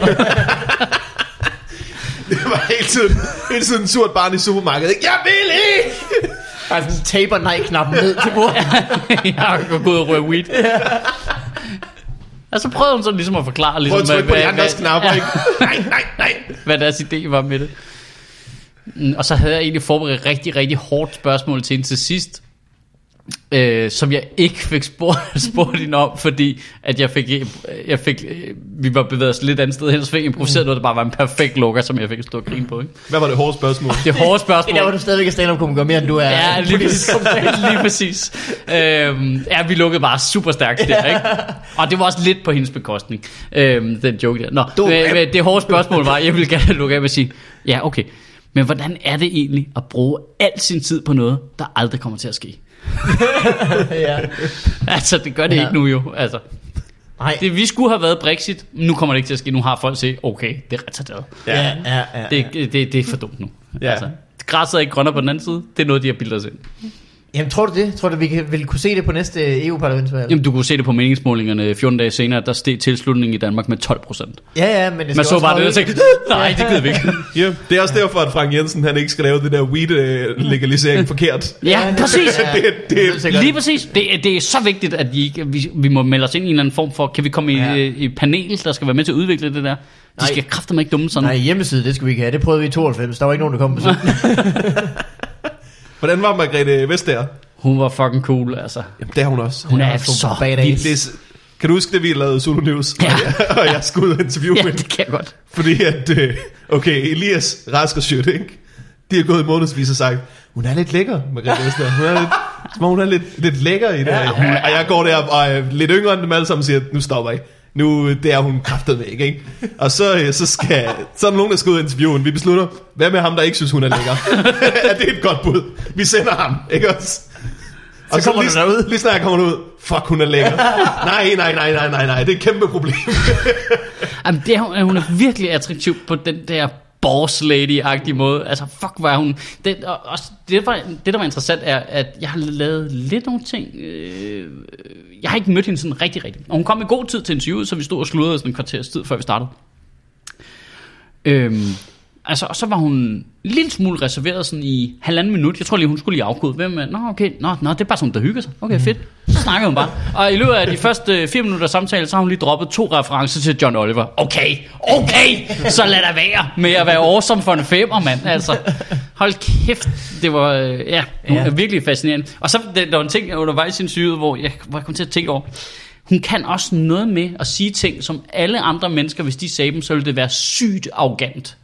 Det var hele tiden, hele tiden en surt barn i supermarkedet. Jeg vil ikke! Bare sådan taper nej-knappen ned til bordet. jeg har gået og røget weed. Og så prøvede hun så ligesom at forklare, Prøv ligesom, at trykke på de andres knapper, ja, ikke? Nej, nej, nej. hvad deres idé var med det. Mm, Og så havde jeg egentlig forberedt rigtig, rigtig hårdt spørgsmål til hende til sidst. Øh, som jeg ikke fik spurgt, spurgt hende om, fordi at jeg fik, jeg fik, øh, vi var bevæget os lidt andet sted hen, så fik jeg improviseret noget, der bare var en perfekt lukker, som jeg fik at stå og grine på. Ikke? Hvad var det hårde spørgsmål? Det hårde Det spørgsmål. er der, hvor du stadigvæk er stand-up-komiker mere, end du er Ja, lige præcis. lige præcis. Øhm, ja, vi lukkede bare super stærkt der, ikke? Og det var også lidt på hendes bekostning, øhm, den joke der. Nå, Du- men, men det hårde spørgsmål var, jeg ville gerne lukke af med at sige, ja, okay, men hvordan er det egentlig at bruge al sin tid på noget, der aldrig kommer til at ske? ja. Altså, det gør det Ja. ikke nu jo. Altså, Nej. det, vi skulle have været Brexit, nu kommer det ikke til at ske. Nu har folk set, okay, det er retarderet. Ja, ja, ja. ja. Det, det, det er for dumt nu. Ja. Altså, græsset er ikke grønnere på den anden side. Det er noget, de har bildet os ind. Jamen, tror du det? Tror du, vi kan, vil kunne se det på næste EU-parlamentsvalg? Jamen, du kunne se det på meningsmålingerne 14 dage senere, der steg tilslutningen i Danmark med 12 procent. Ja, ja, men det Man så bare det og tænkte, nej, det gider vi ikke. Ja, det er også derfor, at Frank Jensen han ikke skal lave det der weed-legalisering forkert. Ja, præcis. Ja, Det, det, det er. Lige præcis. Det, er- det er så vigtigt, at vi, ikke, vi, vi må melde os ind i en eller anden form for, kan vi komme i, Ja. ja. i panel, der skal være med til at udvikle det der? De Nej. skal kraftedeme ikke dumme sådan. Nej, hjemmeside, det skal vi ikke have. Det prøvede vi i 92. Der var ikke nogen, der kom på sådan. Hvordan var Margrethe Vestager? Hun var fucking cool, altså. Jamen, det er hun også. Hun Ja, er sgu så badass. Det er, kan du huske, det vi lavede Zulu News? Ja. Og jeg, og jeg skulle ud og interviewe Ja, hende. det kan jeg godt. Fordi at, øh, okay, Elias Rask og Schødt, ikke? De har gået i månedsvis og sagt, hun er lidt lækker, Margrethe Vestager. Hun er lidt, som om hun er lidt, lidt lækker i det. Ja, hun er- og jeg går der og er lidt yngre end dem alle sammen og siger, nu stopper I. Nu, det er hun kraftet med, ikke? Og så, øh, så, skal, så er der nogen, der skal ud og interviewe hende. Vi beslutter, hvad med ham, der ikke synes, hun er lækker? er det et godt bud? Vi sender ham, ikke også? Og kommer lige, du derud. lige snart jeg kommer ud, fuck, hun er lækker. nej, nej, nej, nej, nej, nej, det er et kæmpe problem. Jamen, det er, hun- hun er virkelig attraktiv på den der boss lady-agtige måde. Altså, fuck, hvor er hun... Det, og, også, det, var, det, der var interessant, er, at jeg har lavet lidt nogle ting... Øh, jeg har ikke mødt hende sådan rigtig, rigtig. Og hun kom i god tid til interviewet, så vi stod og sludrede sådan en kvarters tid, før vi startede. Øhm, altså, og så var hun en lille smule reserveret sådan i halvanden minut. Jeg tror lige, hun skulle lige afkode. Hvem er, nå, okay, nå, nå, det er bare sådan, der hygger sig. Okay, fedt. Så snakkede hun bare. Og i løbet af de første øh, fire minutter samtale, så har hun lige droppet to referencer til John Oliver. Okay, okay, så lad der være med at være awesome for en femmer, mand. Altså, hold kæft. Det var, øh, ja, Ja. virkelig fascinerende. Og så det, der var en ting undervejs i syge, hvor jeg, hvor jeg kom til at tænke over, hun kan også noget med at sige ting, som alle andre mennesker, hvis de sagde dem, så ville det være sygt arrogant.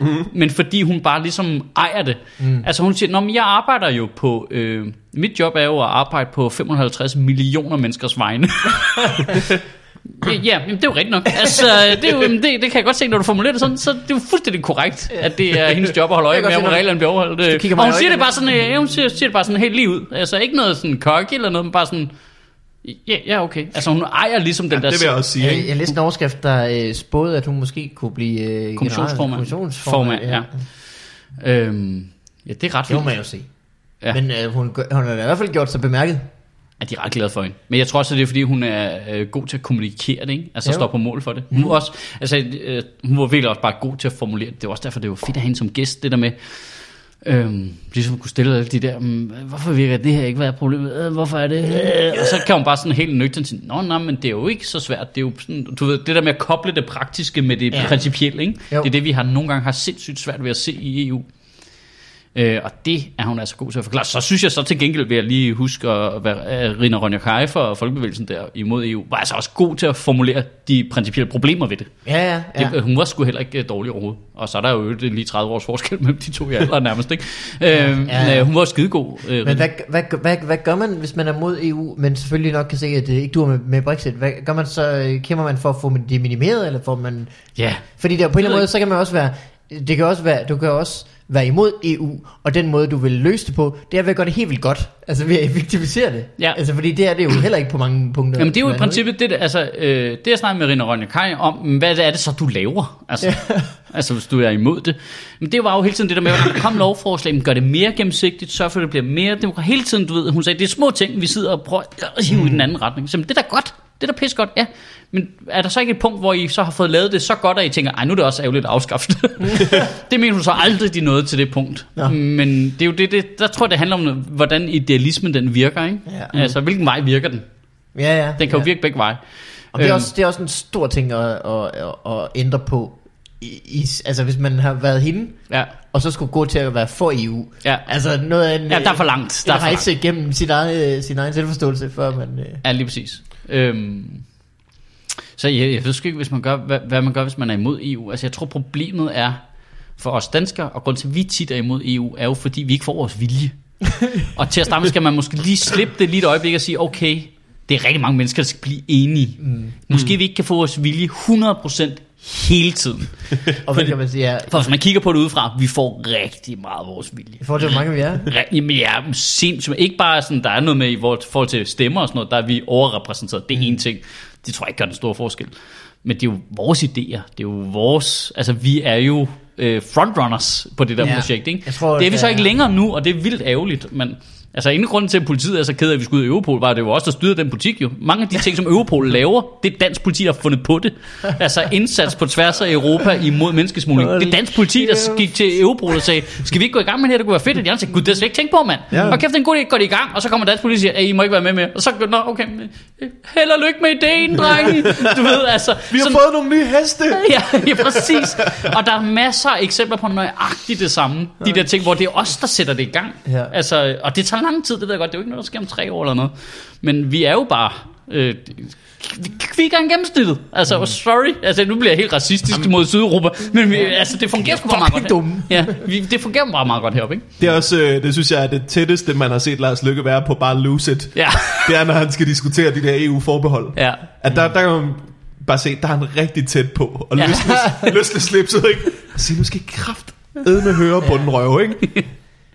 Mm. Men fordi hun bare ligesom ejer det. Mm. Altså hun siger, Nå, men jeg arbejder jo på, øh, mit job er jo at arbejde på 550 millioner menneskers vegne. Ja, ja jamen, det er jo rigtigt nok. Altså, det, er jo, det, det kan jeg godt se, når du formulerer det sådan, så det er jo fuldstændig korrekt, at det er hendes job at holde øje med, om reglerne bliver overholdt. Og hun siger det bare sådan, ja, hun siger, siger det bare sådan helt lige ud. Altså, ikke noget sådan cocky eller noget, men bare sådan, ja, ja okay. Altså, hun ejer ligesom den der... Det vil jeg også sige. Jeg, jeg læste en overskrift, der øh, spåede, at hun måske kunne blive øh, Kommissionsformand. kommissionsformand. Formand, ja. Øhm, ja, det er ret Det må fint, man jo se. Ja. Ja. Men øh, hun, hun har i hvert fald gjort sig bemærket. At de er ret glade for hende. Men jeg tror også, at det er, fordi hun er øh, god til at kommunikere det, ikke? Altså Jo. stå på mål for det. Hun, var også, altså, øh, hun var virkelig også bare god til at formulere det. Det var også derfor, det var fedt at have hende som gæst, det der med, Øhm, ligesom kunne stille alle de der, "Mm, hvorfor virker det her ikke være problemet? Øh, hvorfor er det? Øh, og så kan hun bare sådan helt nøgternt sige, nå, nej, men det er jo ikke så svært. Det er jo sådan, du ved, det der med at koble det praktiske med det Ja. ja. principielle, ikke? Jo. det er det, vi har nogle gange har sindssygt svært ved at se i EU. Øh, og det er hun altså god til at forklare. Så synes jeg så til gengæld, vil jeg lige huske, at være, at Rina Ronja Kajfer og Folkebevægelsen der imod EU, var altså også god til at formulere de principielle problemer ved det. Ja, ja. ja. det hun var sgu heller ikke øh, dårlig overhovedet. Og så er der jo lige 30 års forskel mellem de to i alder nærmest, ikke? Øh, ja, ja. øh, hun var skidegod. Øh, Men hvad, hvad, hvad, hvad gør man, hvis man er mod EU, men selvfølgelig nok kan se, at det ikke dur med, med Brexit? Hvad gør man så? øh, Kæmper man for at få det minimeret, eller får man... Ja, Fordi der på en eller ved anden måde, så kan man også være... Det kan også være, du kan også være imod EU, og den måde, du vil løse det på, det er ved at gøre det helt vildt godt. Altså ved at effektivisere det. Ja. Altså fordi det er det jo heller ikke på mange punkter. Jamen det er jo i princippet det, altså, øh, det jeg snakker med Rina Ronja Kaj om, hvad er det så, du laver? Altså, altså hvis du er imod det. Men det var jo hele tiden det der med, at der kom lovforslag, men gør det mere gennemsigtigt, sørg for, at det bliver mere demokrati. Hele tiden, du ved, hun sagde, det er små ting, vi sidder og prøver at hive mm. i den anden retning. Så det er da godt. Det er da pis godt, ja. Men er der så ikke et punkt, hvor I så har fået lavet det så godt, at I tænker, ej, nu er det også ærgerligt at afskaffe det. mener hun så aldrig, de nåede til det punkt. Nå. Men det er jo det, det, der tror jeg, det handler om, hvordan idealismen den virker, ikke? Ja. Altså, hvilken vej virker den? Ja, ja. Den kan ja. jo virke begge veje. Og det er, Øhm, også, det er også en stor ting at, at, at, at ændre på. I, i, altså hvis man har været hende, Ja, og så skulle gå til at være for EU. ja. Altså noget af en... ja der er for langt. Der er for har ikke langt. set igennem sin egen, sin egen selvforståelse, før man... Øh, Ja, lige præcis. Øhm, så jeg, jeg ved sgu ikke, hvis man gør, hvad, hvad man gør, hvis man er imod EU. Altså jeg tror, problemet er for os danskere, og grund til, at vi tit er imod EU, er jo, fordi vi ikke får vores vilje. og til at starte skal man måske lige slippe det lige et øjeblik og sige, okay, det er rigtig mange mennesker, der skal blive enige. Mm. Måske vi ikke kan få vores vilje 100% hele tiden. og hvad kan man sige? Ja, For hvis man kigger på det udefra, vi får rigtig meget af vores vilje. I forhold til, hvor mange vi er. Jamen ja, sindssygt. Ikke bare sådan, der er noget med i vores- forhold til stemmer og sådan noget, der er vi overrepræsenteret. Det er en ting. Det tror jeg ikke gør den store forskel. Men det er jo vores idéer. Det er jo vores... Altså, vi er jo øh, frontrunners på det der Ja. projekt, ikke? Jeg tror, det er vi så ikke længere nu, og det er vildt ærgerligt, men... Altså, ingen grund til, at politiet er så ked af, at vi skulle ud i Europol, var at det var også der styrede den butik jo. Mange af de ting, som Europol laver, det er dansk politi, der har fundet på det. Altså, indsats på tværs af Europa imod menneskesmugling. Det er dansk politi, der gik til Europol og sagde, skal vi ikke gå i gang med det her, det kunne være fedt. Og de andre sagde, gud, det har slet ikke tænkt på, mand. Ja. Og kæft, det er en god idé, går det i gang. Og så kommer dansk politi og siger, "Ey, I må ikke være med med. Og så, nå, okay, held og lykke med ideen, drenge. Du ved, altså. Vi har sådan- fået nogle nye heste. ja, ja, præcis. Og der er masser af eksempler på nøjagtigt det samme. De der ting, hvor det er os, der sætter det i gang. Ja. Altså, og det tager lang tid, det ved jeg godt. Det er jo ikke noget, der sker om tre år eller noget. Men vi er jo bare... Øh, kvikker end gennemsnittet. Altså, mm. sorry. Altså, nu bliver jeg helt racistisk Jamen. mod Sydeuropa. Men vi, altså, det fungerer sgu bare meget godt. dumme. Ja, vi, det fungerer bare meget godt heroppe, ikke? Det er også, øh, det synes jeg er det tætteste, man har set Lars Lykke være på bare lose it. Ja. Det er, når han skal diskutere de der EU-forbehold. Ja. At der, der kan man bare se, der er han rigtig tæt på. Og Ja. løsne, løsne slipset, ikke? Så nu skal kraft med høre på den røv, ikke?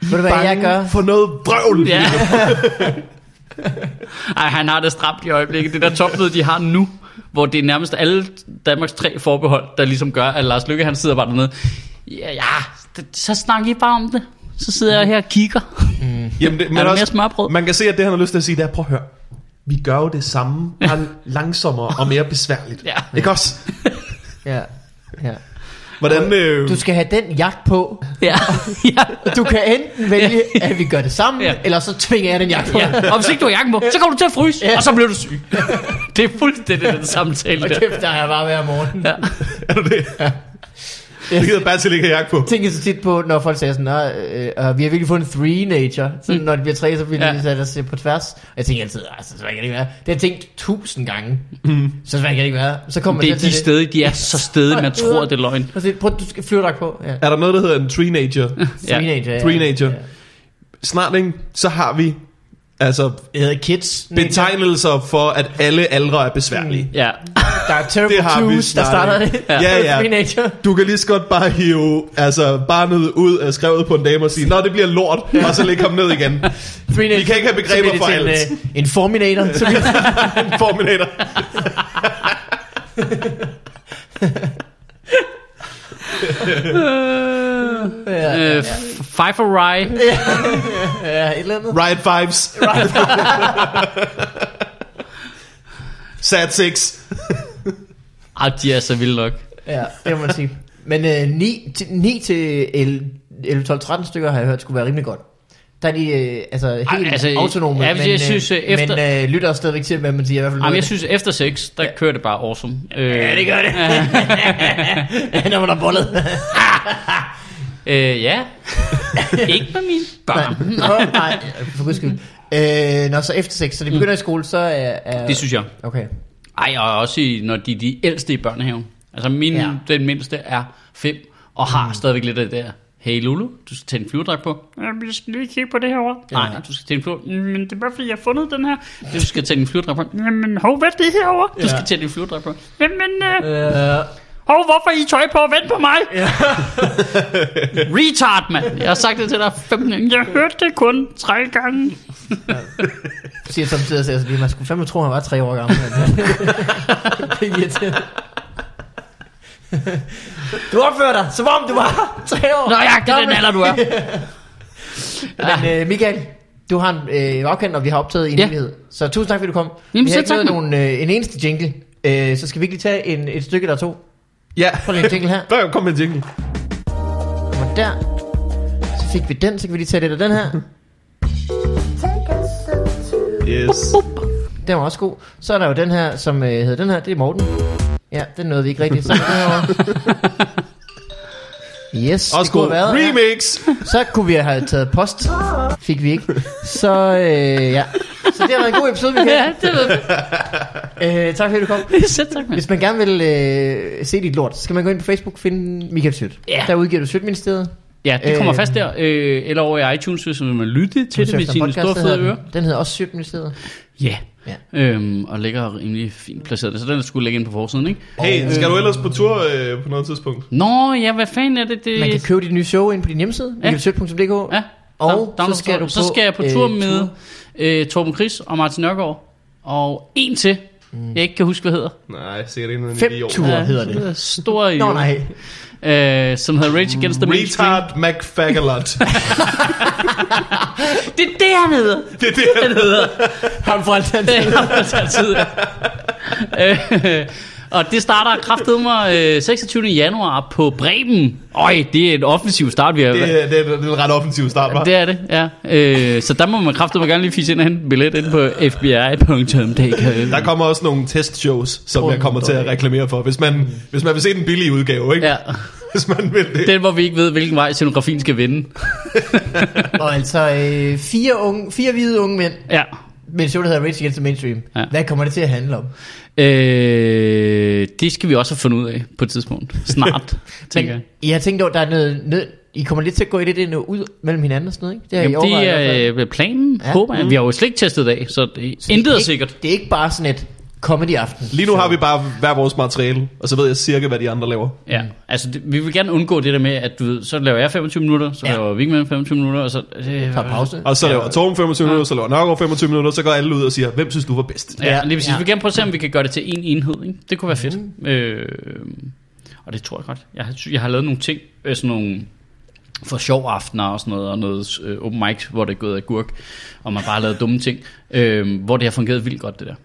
Ved du hvad jeg gør? For noget vrøvl. Ja. Ej, han har det stramt i øjeblikket. Det der topmøde, de har nu, hvor det er nærmest alle Danmarks tre forbehold, der ligesom gør, at Lars Lykke, han sidder bare dernede. Ja, ja, det, så snakker I bare om det. Så sidder jeg her og kigger. Jamen, det, men der mere også, smørbrød? Man kan se, at det han har lyst til at sige, det er, prøv at høre. Vi gør jo det samme, bare langsommere og mere besværligt. Ja. Ikke også? Ja. ja. Hvordan... Øh, Du skal have den jagt på. Ja, ja. Du kan enten vælge, at vi gør det sammen, Ja. eller så tvinger jeg den jagt på. ja. Og hvis ikke du har jakken på, så kommer du til at fryse, Ja. og så bliver du syg. Det er fuldstændig den samtale Og kæft, der er jeg bare hver morgen. Ja. er du det? Ja. Det gider Bertil ikke have på. Tænker så tit på, når folk siger sådan, "Nå, øh, øh, vi har virkelig fået en three nature. Så når det bliver tre, så bliver Ja. de sat os på tværs. Og jeg tænker altid, altså, så kan det ikke være. Det har jeg tænkt tusind gange. Mm. Så svært kan det ikke være. Så kommer Det er de steder, de er så stedige, man tror, det er løgn. Prøv, du skal flyve dig på. Ja. Er der noget, der hedder en? Three nature. ja. Three nature. Ja. Snart, ikke? Så har vi altså hedder kids. betegnelser for, at alle aldre er besværlige. Ja. Der er Terrible Det har vi Twos, der starter det. Ja, ja. Nature. Du kan lige så godt bare hive altså, barnet ud af skrevet på en dame og sige, Nå, det bliver lort, og så lægge ham ned igen. Nature. kan ikke have begreber for alt. En, uh, en Forminator. En Forminator. Ja, Øh, f- Five for Rye. ja, et eller andet. Riot Fives. Sad Six. Ah, de er så vilde nok. Ja, det må man sige. Men øh, 9, til, 9 til 11, 11, 12, 13 stykker har jeg hørt skulle være rimelig godt. Der er de øh, altså helt Ej, Ej, altså, autonome, ja, jeg men, synes, øh, øh, efter- men øh, lytter stadigvæk til, hvad man siger. I hvert fald Jamen, noget jeg synes, efter 6, der kører det bare awesome. Øh, det. Ja, det gør det. Når man har bollet. Øh, ja. Ikke med mine børn. Nå, nej, for guds skyld. Øh, når så efter 6, så de begynder i skole, så er... er Det synes jeg. Okay. Ej, og også i, når de er de ældste i børnehaven. Altså min, ja. Den mindste er 5, og har mm. stadigvæk lidt af det der. Hey Lulu, du skal tage en flyverdragt på. Jamen, jeg skal lige kigge på det herovre. Ja. Nej, du skal tage en flyver... Men det er bare fordi, jeg har fundet den her. Du skal tage en flyverdragt på. Jamen, hov, hvad er det herovre? Du Ja. skal tage din flyverdragt på. Jamen, øh, Øh, hov, hvorfor I tøj på? Vent på mig. Ja. Retard, mand. Jeg har sagt det til dig 15 gange. Jeg hørte det kun tre gange. siger samtidig, at altså, man skulle fandme tro, at han var tre år gammel. Det er irriterende. Du opfører dig, som om du var tre år. Nå, ja, det er den alder, du er. Men øh, Michael, du har en øh, afkendt, og vi har optaget en Ja. evighed. Så tusind tak, fordi du kom. Jamen, vi har ikke nogen, øh, en eneste jingle. Øh, så skal vi ikke lige tage en, et stykke eller to. Ja. Prøv lige en jingle her. Der kom en jingle. Kommer der. Så fik vi den, så kan vi lige tage lidt af den her. Yes. Den var også god. Så er der jo den her, som øh, hedder den her. Det er Morten. Ja, den nåede vi ikke rigtigt. Så er den herovre. Yes, Også det kunne have været, ja. Remix. Så kunne vi have taget post. Fik vi ikke. Så øh, ja. Så det har været en god episode, Michael. Ja, det ved jeg. Øh, tak fordi du kom. Selv tak, mand. Hvis man gerne vil øh, se dit lort, så skal man gå ind på Facebook og finde Michael Sødt. Ja. Der udgiver du Sødt-ministeriet. Ja, det kommer Øh, fast der. Øh, eller over i iTunes, hvis man vil lytte til det med sine store fede ører. Den hedder også Sødt-ministeriet. Ja. Ja. Øhm, og ligger rimelig fint placeret. Så den skulle ligge ind på forsiden, ikke? Hey, skal du ellers på tur øh, på noget tidspunkt? Nå, ja, hvad fanden er det? det... Man kan købe dit nye show ind på din hjemmeside, Ja. michaelsødt.dk. Ja, Og download så skal du så på, skal jeg på øh, tur med tur. øh, Torben Chris og Martin Nørgaard. Og en til, mm. jeg ikke kan huske, hvad hedder. Nej, sikkert ikke noget Fem idiot. ture hedder det. Stor Nå idiot. nej. Øh, som hedder Rage Against the Mainstream. Retard McFagalot. Det er det, han hedder. det er det, Han hedder. Ham fra Alternativet. Det har man altid. øh, og det starter kraftet mig øh, 26. januar på Bremen. Øj, det er en offensiv start, vi har. det, er, det, er, det er en ret offensiv start, var. Det er det, ja. Øh, så der må man kraftigt gerne lige fisse ind og hente en billet ind på fbi.dk. Der kommer også nogle testshows, som jeg kommer til at reklamere for, hvis man, hvis man vil se den billige udgave, ikke? Ja, Hvis man vil det. den hvor vi ikke ved, hvilken vej scenografien skal vinde. Og altså øh, fire, unge, fire hvide unge mænd Ja. Med et show, der hedder Rage Against the Mainstream. Ja. Hvad kommer det til at handle om? Øh, det skal vi også have fundet ud af på et tidspunkt. Snart, tænker jeg. Men jeg har tænkt over, der er noget, noget, I kommer lidt til at gå i det og ud mellem hinanden og sådan noget, ikke? Det, I Jamen, det i fald. er øh, planen, Ja. håber jeg. Vi har jo slet ikke testet det af, så det Så intet det er ikke, sikkert. Det er ikke bare sådan et comedy aften. Lige nu har vi bare hver vores materiale, og så ved jeg cirka, hvad de andre laver. Ja, altså det, vi vil gerne undgå det der med, at du ved, så laver jeg 25 minutter, så Ja. laver Vigman 25 minutter, og så... Øh, Tager pause. Og så laver Torben 25 minutter, så laver Nørgaard 25 minutter, så går alle ud og siger, hvem synes du var bedst? Ja, lige præcis. Ja. Vi vil gerne prøve at se, om vi kan gøre det til en enhed. Ikke? Det kunne være fedt. Mm. Øh, og det tror jeg godt. Jeg har, jeg har lavet nogle ting, øh, sådan nogle for sjov aftener og sådan noget, og noget øh, open mic, hvor det er gået af gurk, og man bare har lavet dumme ting, øh, hvor det har fungeret vildt godt, det der.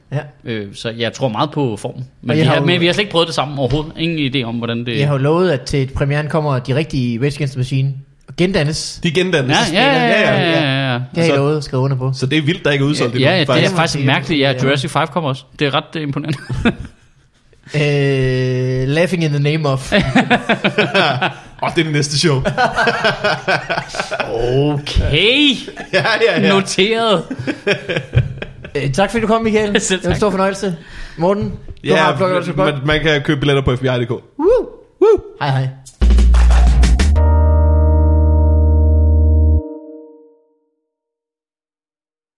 Ja. Øh, så jeg tror meget på formen. Men, vi jeg har, jo- men vi har slet ikke prøvet det sammen overhovedet. Ingen idé om, hvordan det... Jeg har jo lovet, at til premieren kommer de rigtige Rage Against the Machine og gendannes. De gendannes. Ja, ja, ja, ja, ja, ja. Det har I Så- lovet at skrive under på. Så det er vildt, der ikke er udsolgt Ja, ja, endnu, det er faktisk. mærkeligt. Ja, Ja. Jurassic 5 kommer også. Det er ret øh, imponerende. Øh, laughing in the name of. Oh, det er det næste show. Okay, ja, ja, ja. noteret. øh, tak fordi du kom, Michael. Selv Det var en tak. stor fornøjelse. Morten, du har Ja, plukket, hvad du skal man, man kan købe billetter på FBI.dk. Woo! Woo! Hej hej.